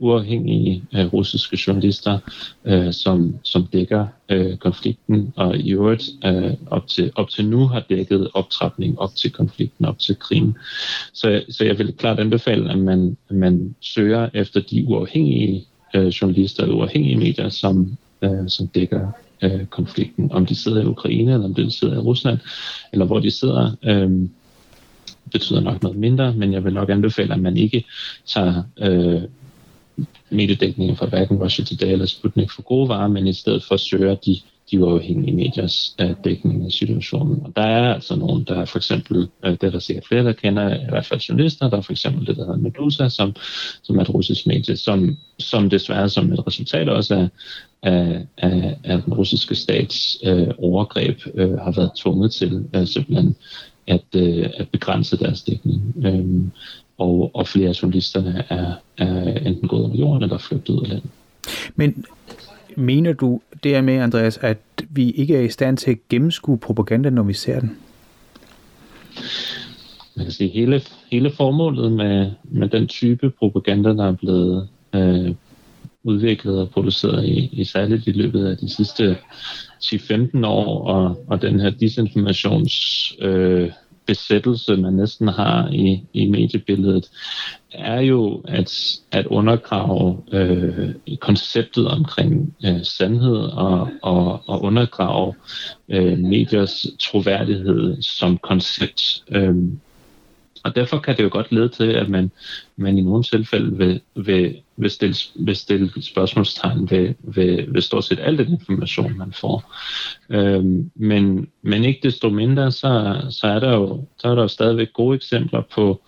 uafhængige øh, russiske journalister, øh, som, som dækker øh, konflikten, og i øvrigt øh, op, til, op til nu har dækket optrapning op til konflikten, op til krigen. Så, så jeg vil klart anbefale, at man, at man søger efter de uafhængige øh, journalister, uafhængige medier, som, øh, som dækker øh, konflikten, om de sidder i Ukraine, eller om de sidder i Rusland, eller hvor de sidder. Øh, betyder nok noget mindre, men jeg vil nok anbefale, at man ikke tager øh, mediedækningen fra hverken Russia Today eller Sputnik for gode varer, men i stedet for søger de, de uafhængige mediers uh, dækning af situationen. Og der er altså nogen, der er for eksempel, uh, det er der sikkert flere, der kender, i hvert fald journalister, der er for eksempel det, der hedder Medusa, som, som er et russisk medie, som, som desværre som et resultat også af, af, af, af den russiske stats uh, overgreb uh, har været tvunget til uh, simpelthen at, øh, at begrænse deres dækning. Um, og, og flere af journalisterne er, er enten gået under jorden eller flygtet ud af landet. Men mener du dermed, Andreas, at vi ikke er i stand til at gennemskue propaganda, når vi ser den? Man kan sige, hele, hele formålet med, med den type propaganda, der er blevet øh, udviklet og produceret i, i særligt i løbet af de sidste 10-15 år, og, og den her disinformations øh, besættelse, man næsten har i, i mediebilledet, er jo at, at undergrave øh, konceptet omkring øh, sandhed og, og, og undergrave øh, mediers troværdighed som koncept. Øh, og derfor kan det jo godt lede til, at man, man i nogle tilfælde vil, vil, vil, stille, vil stille spørgsmålstegn ved, ved, ved stort set al den information, man får. Øhm, men, men ikke desto mindre, så, så, er der jo, så er der jo stadigvæk gode eksempler på,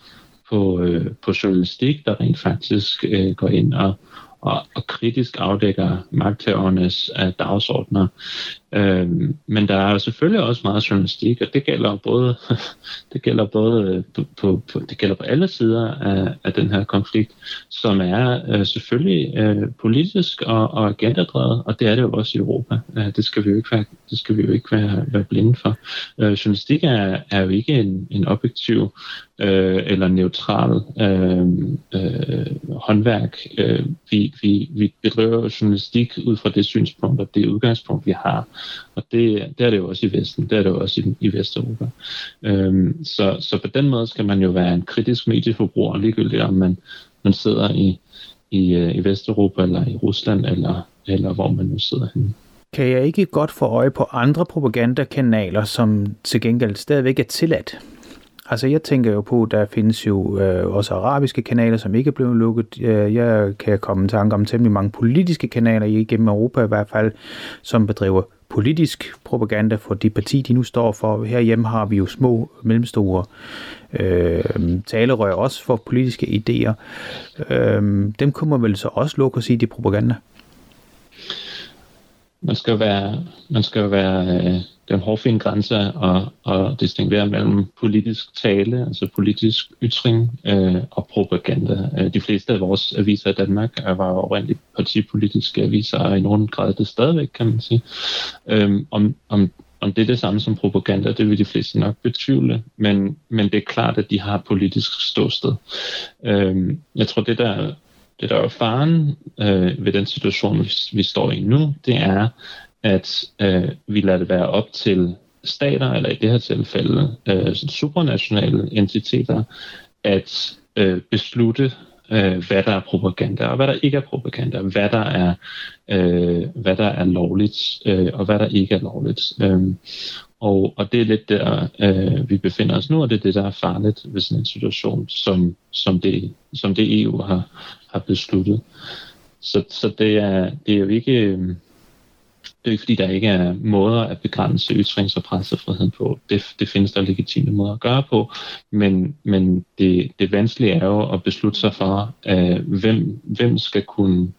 på, øh, på journalistik, der rent faktisk øh, går ind og, og, og kritisk afdækker magthavernes uh, dagsordner. Øhm, men der er selvfølgelig også meget journalistik, og det gælder både, det gælder både øh, på, på, på, det gælder på alle sider af, af den her konflikt, som er uh, selvfølgelig uh, politisk og, og agendadrevet, og det er det jo også i Europa. Uh, det skal vi jo ikke være, det skal vi jo ikke være, være blinde for. Øh, journalistik er, er jo ikke en, en objektiv øh, eller neutral øh, øh, håndværk. Øh, vi, vi, vi bedriver journalistik ud fra det synspunkt og det udgangspunkt, vi har. Og det, det er det jo også i Vesten, det er det jo også i, i Vesteuropa. Øh, så, så på den måde skal man jo være en kritisk medieforbruger, ligegyldigt om man, man sidder i, i, øh, i Vesteuropa eller i Rusland, eller, eller hvor man nu sidder henne. Kan jeg ikke godt få øje på andre propagandakanaler, som til gengæld stadigvæk er tilladt? Altså jeg tænker jo på, der findes jo øh, også arabiske kanaler, som ikke er blevet lukket. Øh, jeg kan komme i tanke om temmelig mange politiske kanaler igennem Europa i hvert fald, som bedriver politisk propaganda for de parti, de nu står for. Herhjemme har vi jo små, mellemstore øh, talerør også for politiske idéer. Øh, dem kunne man vel så også lukke og sige, de propaganda? Man skal være, man skal være øh, den hårfine grænse og, og distinguere mellem politisk tale, altså politisk ytring øh, og propaganda. Øh, de fleste af vores aviser i Danmark var jo oprindeligt partipolitiske aviser, og i nogen grad det stadigvæk, kan man sige. Øh, om, om, om det er det samme som propaganda, det vil de fleste nok betvivle, men, men det er klart, at de har politisk ståsted. Øh, jeg tror, det der det der er faren øh, ved den situation, vi, vi står i nu, det er, at øh, vi lader det være op til stater, eller i det her tilfælde øh, supranationale entiteter, at øh, beslutte, øh, hvad der er propaganda, og hvad der ikke er propaganda, hvad der er, øh, hvad der er lovligt, øh, og hvad der ikke er lovligt. Øh, og, og det er lidt der, øh, vi befinder os nu, og det er det, der er farligt ved sådan en situation, som, som, det, som det EU har, har besluttet. Så, så det, er, det er jo ikke... Øh, det er ikke fordi, der ikke er måder at begrænse ytrings- og pressefriheden på. Det, det findes der legitime måder at gøre på, men, men det, det vanskelige er jo at beslutte sig for, uh, hvem, hvem skal kunne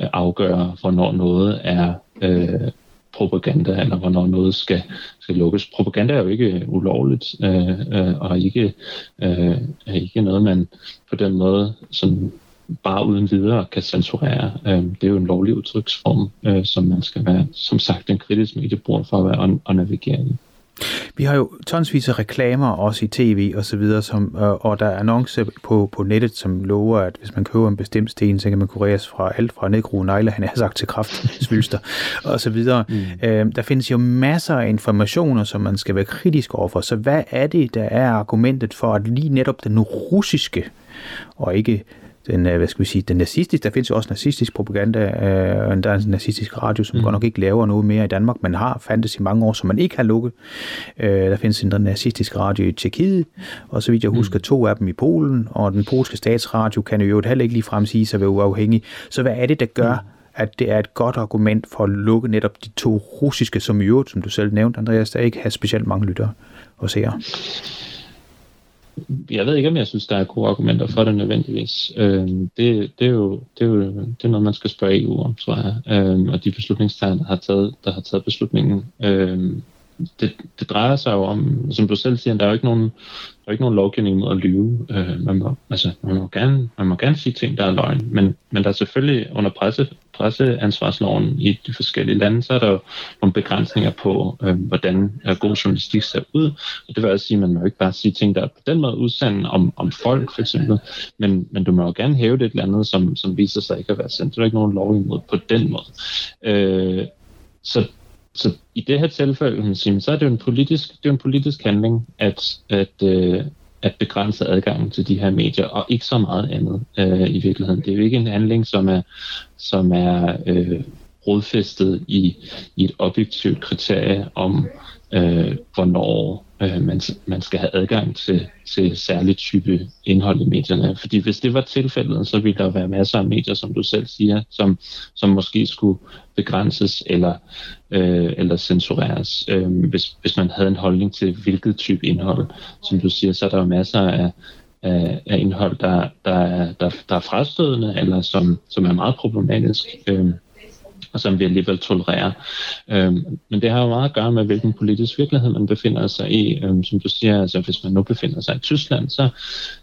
øh, afgøre, hvornår noget er uh, propaganda, eller hvornår noget skal, skal lukkes. Propaganda er jo ikke ulovligt, uh, uh, og ikke, uh, er ikke noget, man på den måde sådan bare uden videre kan censurere. Øh, det er jo en lovlig udtryksform, øh, som man skal være, som sagt, en kritisk mediebruger for at være at navigere i. Vi har jo tonsvis af reklamer også i tv og så videre, som, øh, og der er annoncer på, på nettet, som lover, at hvis man køber en bestemt sten, så kan man kureres fra alt fra nedgrue negle, han har sagt til kraftsvylster og så videre. Mm. Øh, der findes jo masser af informationer, som man skal være kritisk overfor. Så hvad er det, der er argumentet for, at lige netop den russiske, og ikke den, øh, hvad skal vi sige, den nazistiske, der findes jo også nazistisk propaganda, øh, der er en nazistisk radio, som mm. godt nok ikke laver noget mere i Danmark, men har fandtes i mange år, som man ikke har lukket. Øh, der findes en nazistisk radio i Tjekkiet, og så vidt jeg husker, mm. to af dem i Polen, og den polske statsradio kan jo heller ikke ligefrem sige sig være uafhængig. Så hvad er det, der gør, mm at det er et godt argument for at lukke netop de to russiske, som i øvrigt, som du selv nævnte, Andreas, der ikke har specielt mange lyttere og seere? Jeg ved ikke, om jeg synes, der er gode argumenter for det nødvendigvis. Øh, det, det, er jo, det, er jo det er noget, man skal spørge EU om, tror jeg. Øh, og de beslutningstagere, der har taget, der har taget beslutningen. Øh, det, det drejer sig jo om, som du selv siger, der er jo ikke nogen, der er ikke nogen lovgivning mod at lyve. Øh, man, må, altså, man, må gerne, man må gerne sige ting, der er løgn, men, men der er selvfølgelig under presse, presseansvarsloven i de forskellige lande, så er der jo nogle begrænsninger på, øh, hvordan øh, god journalistik ser ud. Og det vil altså sige, at man må ikke bare sige ting, der er på den måde udsande om, om folk, for eksempel. Men, men du må jo gerne hæve det et eller andet, som, som viser sig ikke at være sandt. Der er ikke nogen lov imod på den måde. Øh, så så i det her tilfælde, så er det jo en politisk, det er en politisk handling, at, at, øh, at begrænse adgangen til de her medier, og ikke så meget andet øh, i virkeligheden. Det er jo ikke en handling, som er, som er øh, rodfæstet i, i et objektivt kriterie om, øh, hvornår øh, man, man skal have adgang til, til særlig type indhold i medierne. Fordi hvis det var tilfældet, så ville der være masser af medier, som du selv siger, som, som måske skulle begrænses eller, øh, eller censureres. Øh, hvis, hvis man havde en holdning til hvilket type indhold, som du siger, så er der jo masser af, af, af indhold, der, der, er, der, der er frastødende, eller som, som er meget problematisk. Øh, og som vi alligevel tolererer. Øhm, men det har jo meget at gøre med, hvilken politisk virkelighed man befinder sig i. Øhm, som du siger, altså hvis man nu befinder sig i Tyskland, så,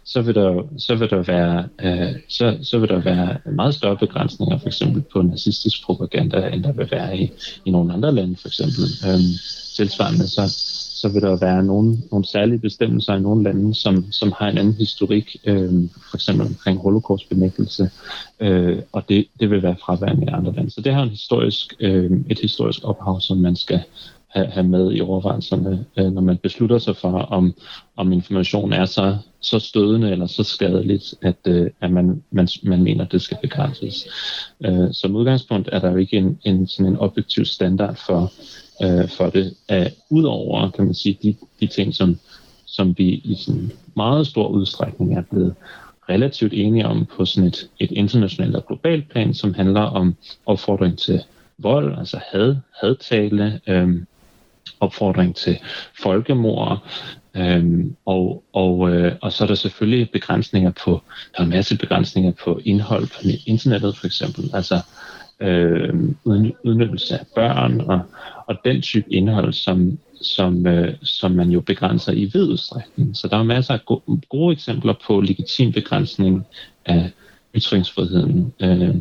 så, vil, der, så, vil, der være, øh, så, så vil der være meget større begrænsninger, for eksempel på nazistisk propaganda, end der vil være i, i nogle andre lande, for eksempel. Øhm, tilsvarende, så, så vil der være nogle, nogle særlige bestemmelser i nogle lande, som, som har en anden historik, øh, for eksempel omkring holocaustbenægtelse, øh, og det, det vil være fraværende i andre lande. Så det har en historisk, øh, et historisk ophav, som man skal have, have med i overvejelserne, øh, når man beslutter sig for, om, om information er så, så stødende eller så skadeligt, at, øh, at man, man, man mener, at det skal begrænses. Øh, som udgangspunkt er der jo ikke en, en, sådan en objektiv standard for, øh, for det. At, Udover, kan man sige, de, de ting, som, som vi i sådan meget stor udstrækning er blevet relativt enige om på sådan et, et internationalt og globalt plan, som handler om opfordring til vold, altså had, hadtale, øh, opfordring til folkemord, Øhm, og, og, øh, og så er der selvfølgelig begrænsninger på, der er en masse begrænsninger på indhold på internettet for eksempel, altså øh, udnyttelse af børn og, og den type indhold, som, som, øh, som man jo begrænser i vid udstrækning. Så der er masser af gode, gode eksempler på legitim begrænsning af ytringsfriheden, øh,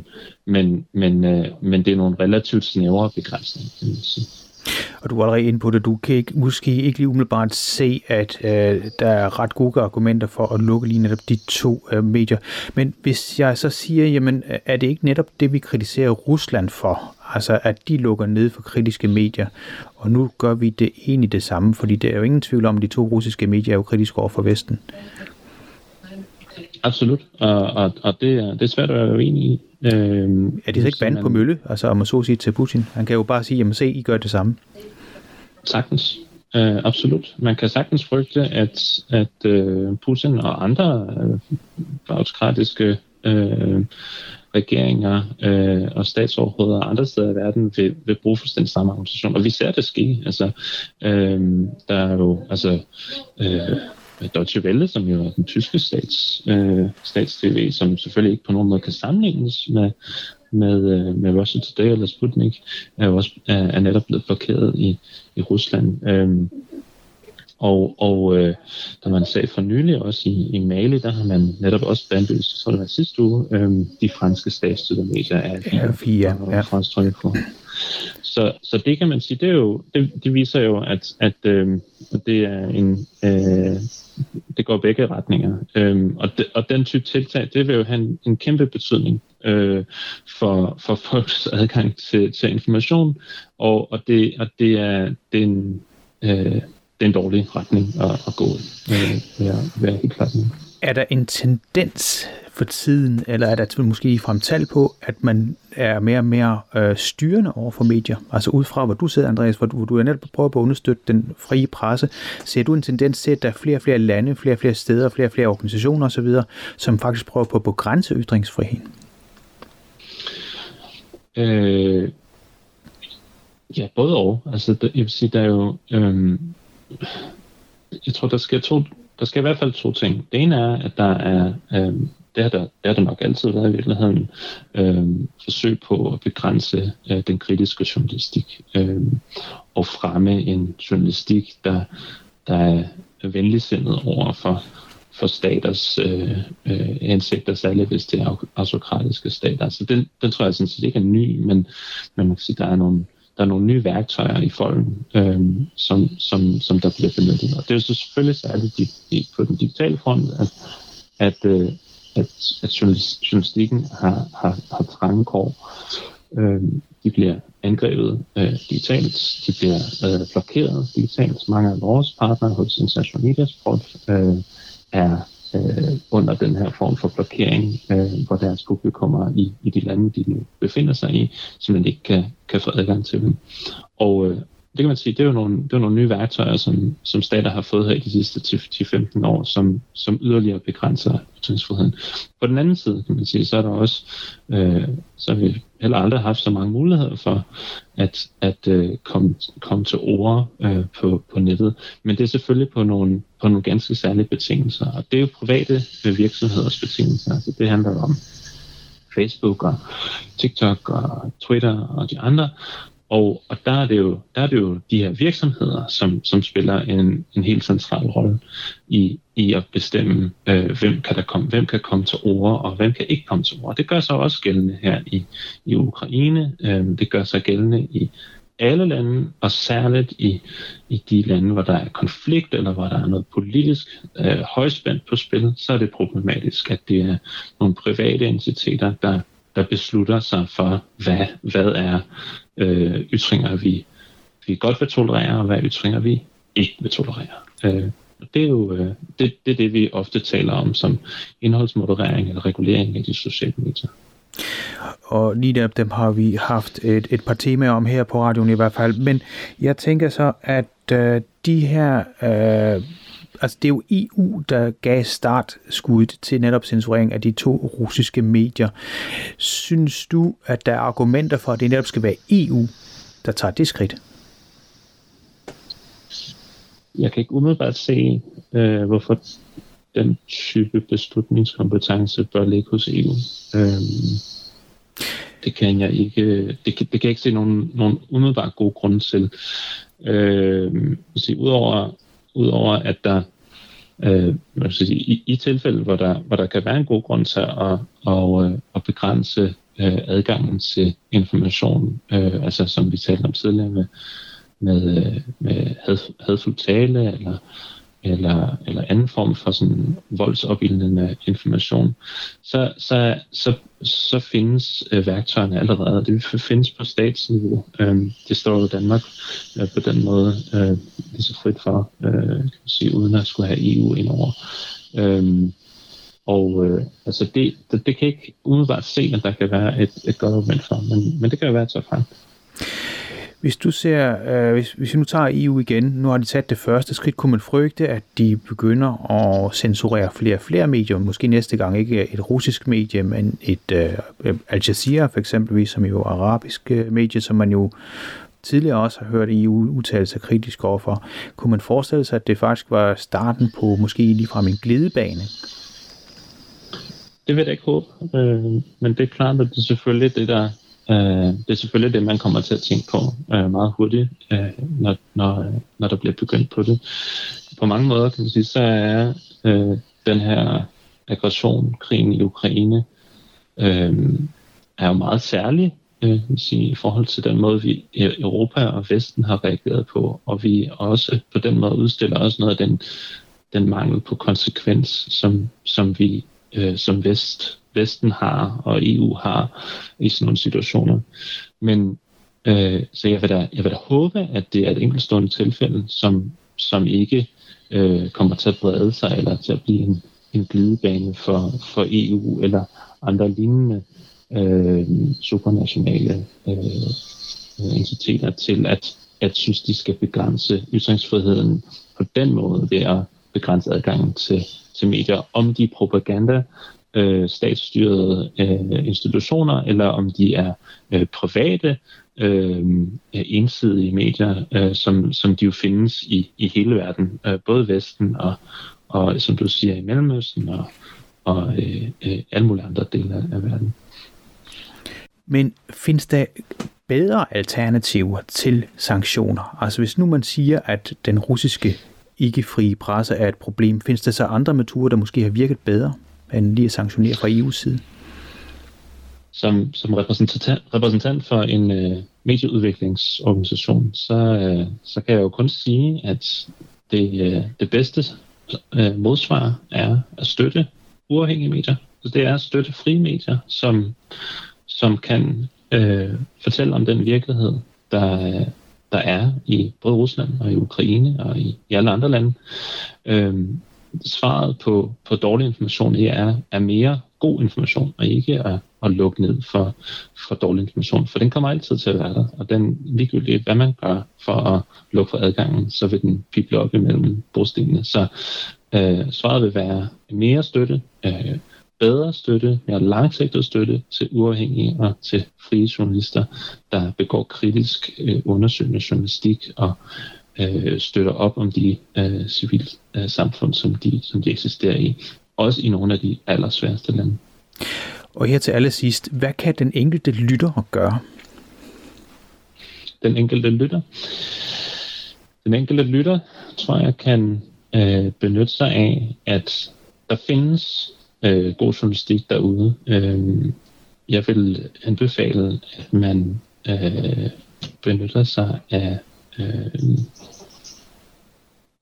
men, men, øh, men det er nogle relativt snævre begrænsninger, kan man sige. Og du var allerede inde på det. Du kan ikke, måske ikke lige umiddelbart se, at øh, der er ret gode argumenter for at lukke lige netop de to øh, medier. Men hvis jeg så siger, jamen øh, er det ikke netop det, vi kritiserer Rusland for? Altså at de lukker ned for kritiske medier, og nu gør vi det egentlig det samme, fordi det er jo ingen tvivl om, at de to russiske medier er jo kritiske over for Vesten. Absolut, og, og, og det, er, det er svært at være uenig i. Øhm, er det så ikke vand på mølle, altså om man så sige til Putin? Han kan jo bare sige, jamen se, I gør det samme. Sagtens. øh, absolut. Man kan sagtens frygte, at, at øh, Putin og andre øh, autokratiske øh, regeringer øh, og statsoverhoveder andre steder i verden vil, vil bruge fuldstændig samme argumentation. Og vi ser det ske. Altså, øh, der er jo altså, øh, Deutsche Welle, som jo er den tyske stats, øh, stats-TV, som selvfølgelig ikke på nogen måde kan sammenlignes med, med, øh, med Russia Today eller Sputnik, er også er, er netop blevet blokeret i, i Rusland. Øhm, og, og øh, der var en sag for nylig også i, i Mali, der har man netop også bandlyst, så det var sidste uge, øh, de franske statsstøtte medier af ja, ja. fransk på. Så, så det kan man sige, det, er jo, det, det viser jo, at, at, øh, det er en, øh, det går begge retninger. Øh, og, de, og den type tiltag, det vil jo have en, en kæmpe betydning øh, for, for folks adgang til, til information, og, og, det, og det, er, det, er en, øh, det er en dårlig retning at, at gå i, øh, vil, jeg, vil jeg helt klart. Er der en tendens for tiden, eller er der måske fremtal på, at man er mere og mere øh, styrende over for medier? Altså ud fra, hvor du sidder, Andreas, hvor du, hvor du er netop prøver på at understøtte den frie presse. Ser du en tendens til, at der er flere og flere lande, flere og flere steder, flere og flere organisationer osv., som faktisk prøver på at begrænse ytringsfriheden? Øh, ja, både og. Altså, der, jeg vil sige, der er jo... Øh, jeg tror, der sker to, der skal i hvert fald to ting. Det ene er, at der er... Øh, det har der, det har der nok altid været i virkeligheden, øh, forsøg på at begrænse øh, den kritiske journalistik øh, og fremme en journalistik, der, der er venligsindet over for for staters øh, øh, hensigter, særligt hvis det er autokratiske stater. Så den, den tror jeg sådan set ikke er ny, men, men man kan sige, der er nogle, der er nogle nye værktøjer i folden, øh, som, som, som der bliver benyttet. Og det er jo selvfølgelig særligt de, de, på den digitale front, at, at, øh, at, at journalistikken har, har, har trange kår. Øh, de bliver angrebet øh, digitalt, de bliver øh, blokeret digitalt. Mange af vores partnere hos International Media Support øh, er øh, under den her form for blokering, øh, hvor deres publikummer i, i de lande, de nu befinder sig i, simpelthen ikke kan, kan få adgang til dem. Og øh, det kan man sige, det er jo nogle, det er nogle nye værktøjer, som, som stater har fået her i de sidste 10-15 år, som, som yderligere begrænser ytringsfriheden. På den anden side, kan man sige, så er der også, øh, så har vi heller aldrig haft så mange muligheder for at, at øh, komme, komme til ord øh, på, på nettet. Men det er selvfølgelig på nogle, på nogle ganske særlige betingelser, og det er jo private virksomheders betingelser. Altså det handler om Facebook og TikTok og Twitter og de andre, og, og der, er det jo, der er det jo de her virksomheder, som, som spiller en, en helt central rolle i, i at bestemme, øh, hvem, kan der komme, hvem kan komme til ord, og hvem kan ikke komme til ord. Det gør sig også gældende her i, i Ukraine. Øh, det gør sig gældende i alle lande, og særligt i, i de lande, hvor der er konflikt, eller hvor der er noget politisk øh, højspændt på spil, så er det problematisk, at det er nogle private entiteter, der, der beslutter sig for, hvad, hvad er øh, ytringer, vi, vi godt vil tolerere, og hvad ytringer vi ikke vil tolerere. Øh, det er jo øh, det, det, er det, vi ofte taler om som indholdsmoderering eller regulering af de sociale medier. Og lige der, dem har vi haft et, et par temaer om her på radioen i hvert fald. Men jeg tænker så, at øh, de her... Øh, altså det er jo EU, der gav startskuddet til netop censurering af de to russiske medier. Synes du, at der er argumenter for, at det netop skal være EU, der tager det skridt? Jeg kan ikke umiddelbart se, øh, hvorfor den type beslutningskompetence bør ligge hos EU. Øh, det kan jeg ikke, det kan, det kan jeg ikke se nogen, nogen umiddelbart gode grunde til. Øh, udover Udover at der øh, man sige, i, i tilfælde, hvor der, hvor der kan være en god grund til at, og, øh, at begrænse øh, adgangen til information, øh, altså som vi talte om tidligere med, med, øh, med had, hadfuld tale eller eller, eller anden form for sådan voldsopildende information, så, så, så, så findes øh, værktøjerne allerede. Det findes på statsniveau. Øhm, det står jo Danmark øh, på den måde øh, lige så frit for, øh, kan man sige, uden at skulle have EU ind over. Øhm, og øh, altså det, det, det kan ikke umiddelbart se, at der kan være et, et godt argument for, men, men det kan jo være så frem. Hvis du ser, øh, hvis, hvis vi nu tager EU igen, nu har de taget det første skridt, kunne man frygte, at de begynder at censurere flere og flere medier, måske næste gang ikke et russisk medie, men et øh, Al Jazeera for eksempelvis, som jo er arabisk øh, medie, som man jo tidligere også har hørt EU udtale sig kritisk overfor. Kunne man forestille sig, at det faktisk var starten på måske ligefrem en glidebane? Det vil jeg ikke håbe, øh, men det er klart, at det er selvfølgelig det, der Øh, det er selvfølgelig det, man kommer til at tænke på øh, meget hurtigt, øh, når, når, når der bliver begyndt på det. På mange måder kan man sige, så er øh, den her aggression, krigen i Ukraine, øh, er jo meget særlig øh, sige, i forhold til den måde, vi Europa og Vesten har reageret på, og vi også på den måde udstiller også noget af den, den mangel på konsekvens, som, som vi øh, som Vest Vesten har og EU har i sådan nogle situationer. Men øh, så jeg vil, da, jeg vil da håbe, at det er et enkeltstående tilfælde, som, som ikke øh, kommer til at brede sig eller til at blive en, en glidebane for, for EU eller andre lignende øh, supranationale øh, entiteter til at, at synes, de skal begrænse ytringsfriheden på den måde ved at begrænse adgangen til, til medier. Om de propaganda øh, statsstyrede øh, institutioner, eller om de er øh, private, øh, ensidige medier, øh, som, som de jo findes i, i hele verden, øh, både Vesten og, og, som du siger, i Mellemøsten og, og øh, øh, alle mulige andre dele af verden. Men findes der bedre alternativer til sanktioner? Altså hvis nu man siger, at den russiske ikke-frie presse er et problem, findes der så andre metoder, der måske har virket bedre? end lige at sanktionere fra EU's side? Som, som repræsentant, repræsentant for en øh, medieudviklingsorganisation, så, øh, så kan jeg jo kun sige, at det, øh, det bedste øh, modsvar er at støtte uafhængige medier. Så det er at støtte frie medier, som, som kan øh, fortælle om den virkelighed, der, der er i både Rusland og i Ukraine og i, i alle andre lande. Øhm, svaret på, på dårlig information er, er mere god information, og ikke at, at lukke ned for, for dårlig information, for den kommer altid til at være der, og den ligegyldigt, hvad man gør for at lukke for adgangen, så vil den pible op imellem brostenene. Så øh, svaret vil være mere støtte, øh, bedre støtte, mere langsigtet støtte til uafhængige og til frie journalister, der begår kritisk øh, undersøgende journalistik og øh, støtter op om de øh, civile øh, samfund, som de, som de eksisterer i. Også i nogle af de allersværeste lande. Og her til allersidst, hvad kan den enkelte lytter gøre? Den enkelte lytter? Den enkelte lytter, tror jeg, kan øh, benytte sig af, at der findes øh, god journalistik derude. Øh, jeg vil anbefale, at man øh, benytter sig af øh,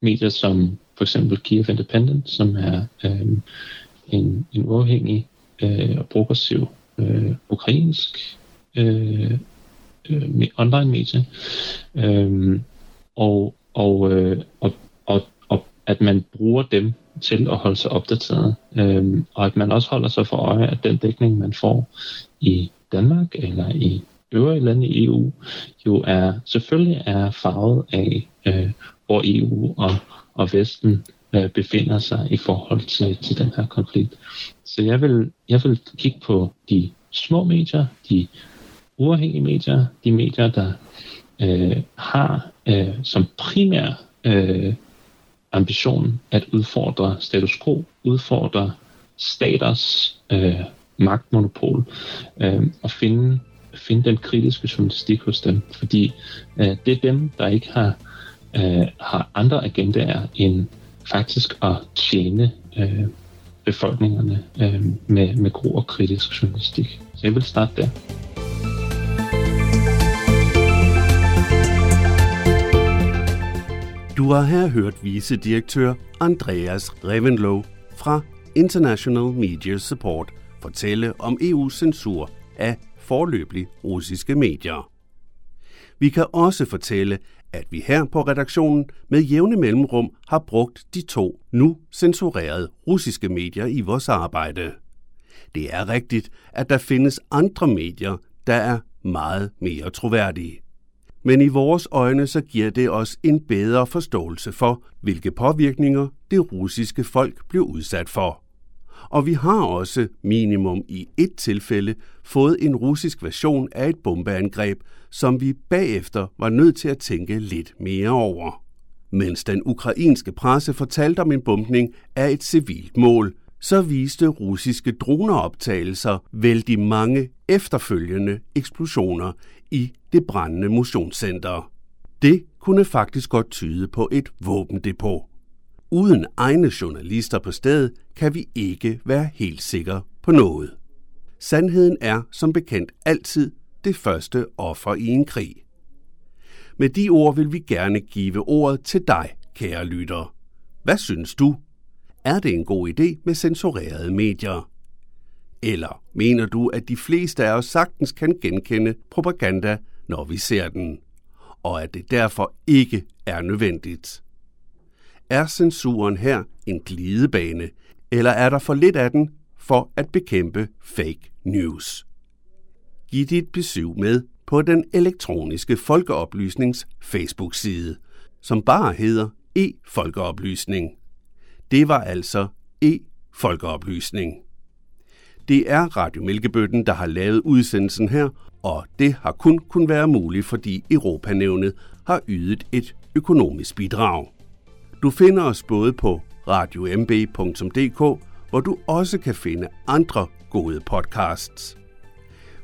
medier som for eksempel Kiev Independent, som er øh, en, en uafhængig øh, og progressiv øh, ukrainsk øh, øh, online medie. Øh, og, og, øh, og, og, og at man bruger dem til at holde sig opdateret, øh, og at man også holder sig for øje, at den dækning, man får i Danmark eller i øvrige lande i EU jo er selvfølgelig er farvet af, øh, hvor EU og, og Vesten øh, befinder sig i forhold til, til den her konflikt. Så jeg vil, jeg vil kigge på de små medier, de uafhængige medier, de medier, der øh, har øh, som primær øh, ambition at udfordre status quo, udfordre staters øh, magtmonopol øh, og finde finde den kritiske journalistik hos dem, fordi øh, det er dem, der ikke har, øh, har andre agendaer end faktisk at tjene øh, befolkningerne øh, med, med god og kritisk journalistik. Så jeg vil starte der. Du har her hørt vicedirektør Andreas Revenlow fra International Media Support fortælle om EU's censur af forløbig russiske medier. Vi kan også fortælle, at vi her på redaktionen med jævne mellemrum har brugt de to nu censurerede russiske medier i vores arbejde. Det er rigtigt, at der findes andre medier, der er meget mere troværdige. Men i vores øjne så giver det os en bedre forståelse for, hvilke påvirkninger det russiske folk blev udsat for. Og vi har også minimum i et tilfælde fået en russisk version af et bombeangreb, som vi bagefter var nødt til at tænke lidt mere over. Mens den ukrainske presse fortalte om en bombning af et civilt mål, så viste russiske droneoptagelser vældig mange efterfølgende eksplosioner i det brændende motionscenter. Det kunne faktisk godt tyde på et våbendepot. Uden egne journalister på stedet kan vi ikke være helt sikre på noget. Sandheden er som bekendt altid det første offer i en krig. Med de ord vil vi gerne give ordet til dig, kære lytter. Hvad synes du? Er det en god idé med censurerede medier? Eller mener du, at de fleste af os sagtens kan genkende propaganda, når vi ser den, og at det derfor ikke er nødvendigt? Er censuren her en glidebane, eller er der for lidt af den for at bekæmpe fake news? Giv dit besøg med på den elektroniske folkeoplysnings Facebook-side, som bare hedder e-folkeoplysning. Det var altså e-folkeoplysning. Det er Radio Mælkebøtten, der har lavet udsendelsen her, og det har kun kun være muligt, fordi Europanævnet har ydet et økonomisk bidrag. Du finder os både på radiomb.dk, hvor du også kan finde andre gode podcasts.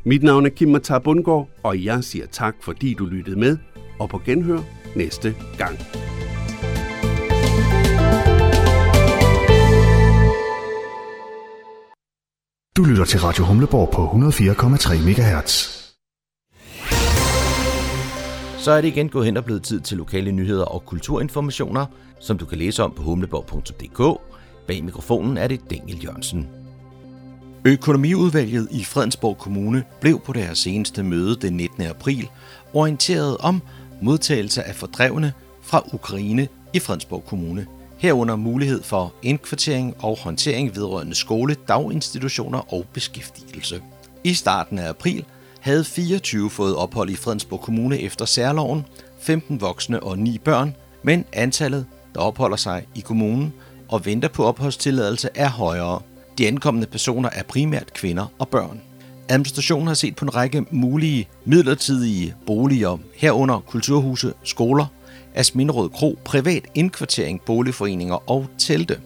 Mit navn er Kim Matar Bundgaard, og jeg siger tak, fordi du lyttede med, og på genhør næste gang. Du lytter til Radio Humleborg på 104,3 MHz. Så er det igen gået hen og blevet tid til lokale nyheder og kulturinformationer, som du kan læse om på humleborg.dk. Bag mikrofonen er det Daniel Jørgensen. Økonomiudvalget i Fredensborg Kommune blev på deres seneste møde den 19. april orienteret om modtagelse af fordrevne fra Ukraine i Fredensborg Kommune. Herunder mulighed for indkvartering og håndtering vedrørende skole, daginstitutioner og beskæftigelse. I starten af april havde 24 fået ophold i Fredensborg Kommune efter særloven, 15 voksne og 9 børn, men antallet, der opholder sig i kommunen og venter på opholdstilladelse, er højere. De ankommende personer er primært kvinder og børn. Administrationen har set på en række mulige midlertidige boliger, herunder kulturhuse, skoler, Asminderød Kro, privat indkvartering, boligforeninger og telte.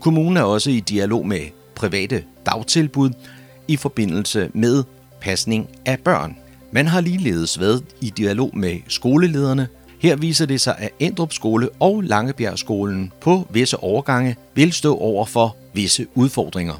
Kommunen er også i dialog med private dagtilbud i forbindelse med pasning af børn. Man har ligeledes været i dialog med skolelederne. Her viser det sig, at Endrup Skole og Langebjergskolen på visse overgange vil stå over for visse udfordringer.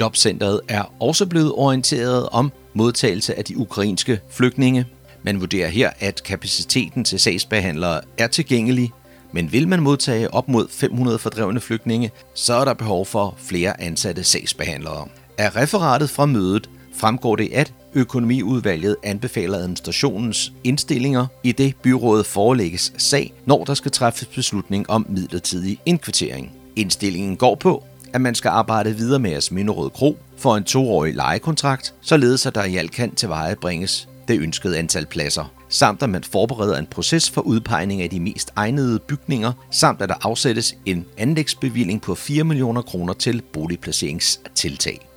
Jobcentret er også blevet orienteret om modtagelse af de ukrainske flygtninge. Man vurderer her, at kapaciteten til sagsbehandlere er tilgængelig, men vil man modtage op mod 500 fordrevne flygtninge, så er der behov for flere ansatte sagsbehandlere. Af referatet fra mødet fremgår det, at økonomiudvalget anbefaler administrationens indstillinger i det byrådet forelægges sag, når der skal træffes beslutning om midlertidig indkvartering. Indstillingen går på, at man skal arbejde videre med Asminderød Kro for en toårig lejekontrakt, således at der i alt kan tilvejebringes det ønskede antal pladser, samt at man forbereder en proces for udpegning af de mest egnede bygninger, samt at der afsættes en anlægsbevilling på 4 millioner kroner til boligplaceringstiltag.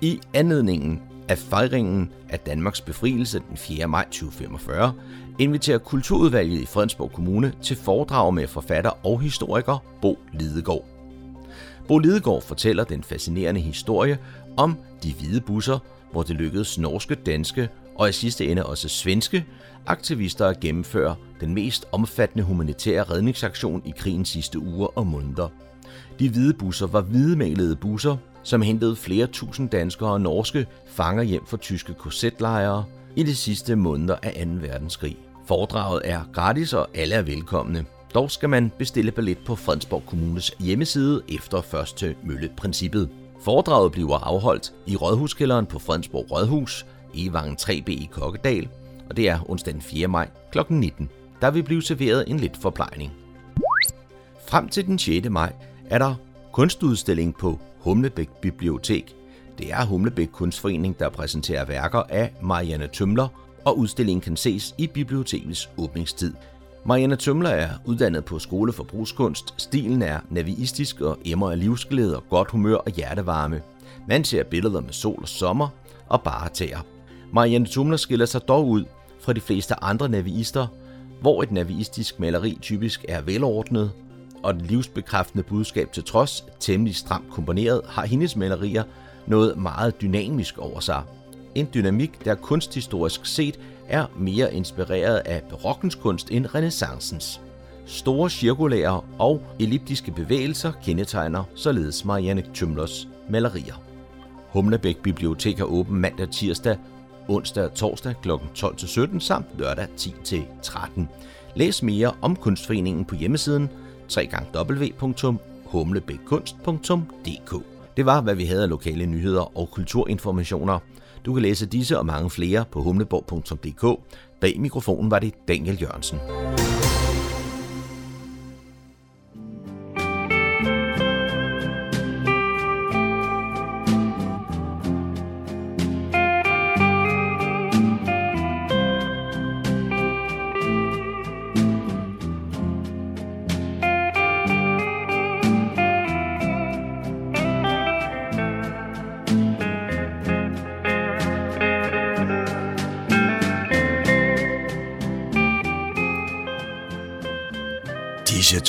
I anledningen af fejringen af Danmarks befrielse den 4. maj 2045, inviterer Kulturudvalget i Fredensborg Kommune til foredrag med forfatter og historiker Bo Lidegaard. Bo Lidegaard fortæller den fascinerende historie om de hvide busser, hvor det lykkedes norske, danske og i sidste ende også svenske aktivister at gennemføre den mest omfattende humanitære redningsaktion i krigens sidste uger og måneder. De hvide busser var hvidmalede busser, som hentede flere tusind danskere og norske fanger hjem fra tyske korsetlejre i de sidste måneder af 2. verdenskrig. Foredraget er gratis, og alle er velkomne. Dog skal man bestille billet på Fredensborg Kommunes hjemmeside efter første mølleprincippet. princippet Foredraget bliver afholdt i Rådhuskælderen på Fredensborg Rådhus i Vangen 3B i Kokkedal, og det er onsdag den 4. maj kl. 19. Der vil blive serveret en lidt forplejning. Frem til den 6. maj er der kunstudstilling på Humlebæk Bibliotek. Det er Humlebæk Kunstforening, der præsenterer værker af Marianne Tømler og udstillingen kan ses i bibliotekets åbningstid. Marianne Tømler er uddannet på Skole for Brugskunst. Stilen er naviistisk og emmer af livsglæde og godt humør og hjertevarme. Man ser billeder med sol og sommer og bare tæer. Marianne Tumler skiller sig dog ud fra de fleste andre naviister, hvor et naviistisk maleri typisk er velordnet, og det livsbekræftende budskab til trods, temmelig stramt komponeret, har hendes malerier noget meget dynamisk over sig. En dynamik, der kunsthistorisk set er mere inspireret af barokkens kunst end renaissancens. Store cirkulære og elliptiske bevægelser kendetegner således Marianne Tømlers malerier. Humlebæk Bibliotek er åben mandag tirsdag, onsdag og torsdag kl. 12-17 samt lørdag 10-13. Læs mere om Kunstforeningen på hjemmesiden www.humlebækkunst.dk. Det var, hvad vi havde af lokale nyheder og kulturinformationer. Du kan læse disse og mange flere på humleborg.dk. Bag mikrofonen var det Daniel Jørgensen.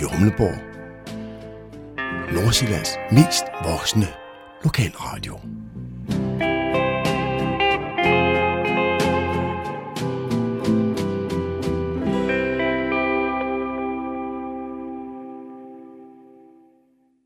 Radio Humleborg. Nordsjællands mest voksne lokalradio.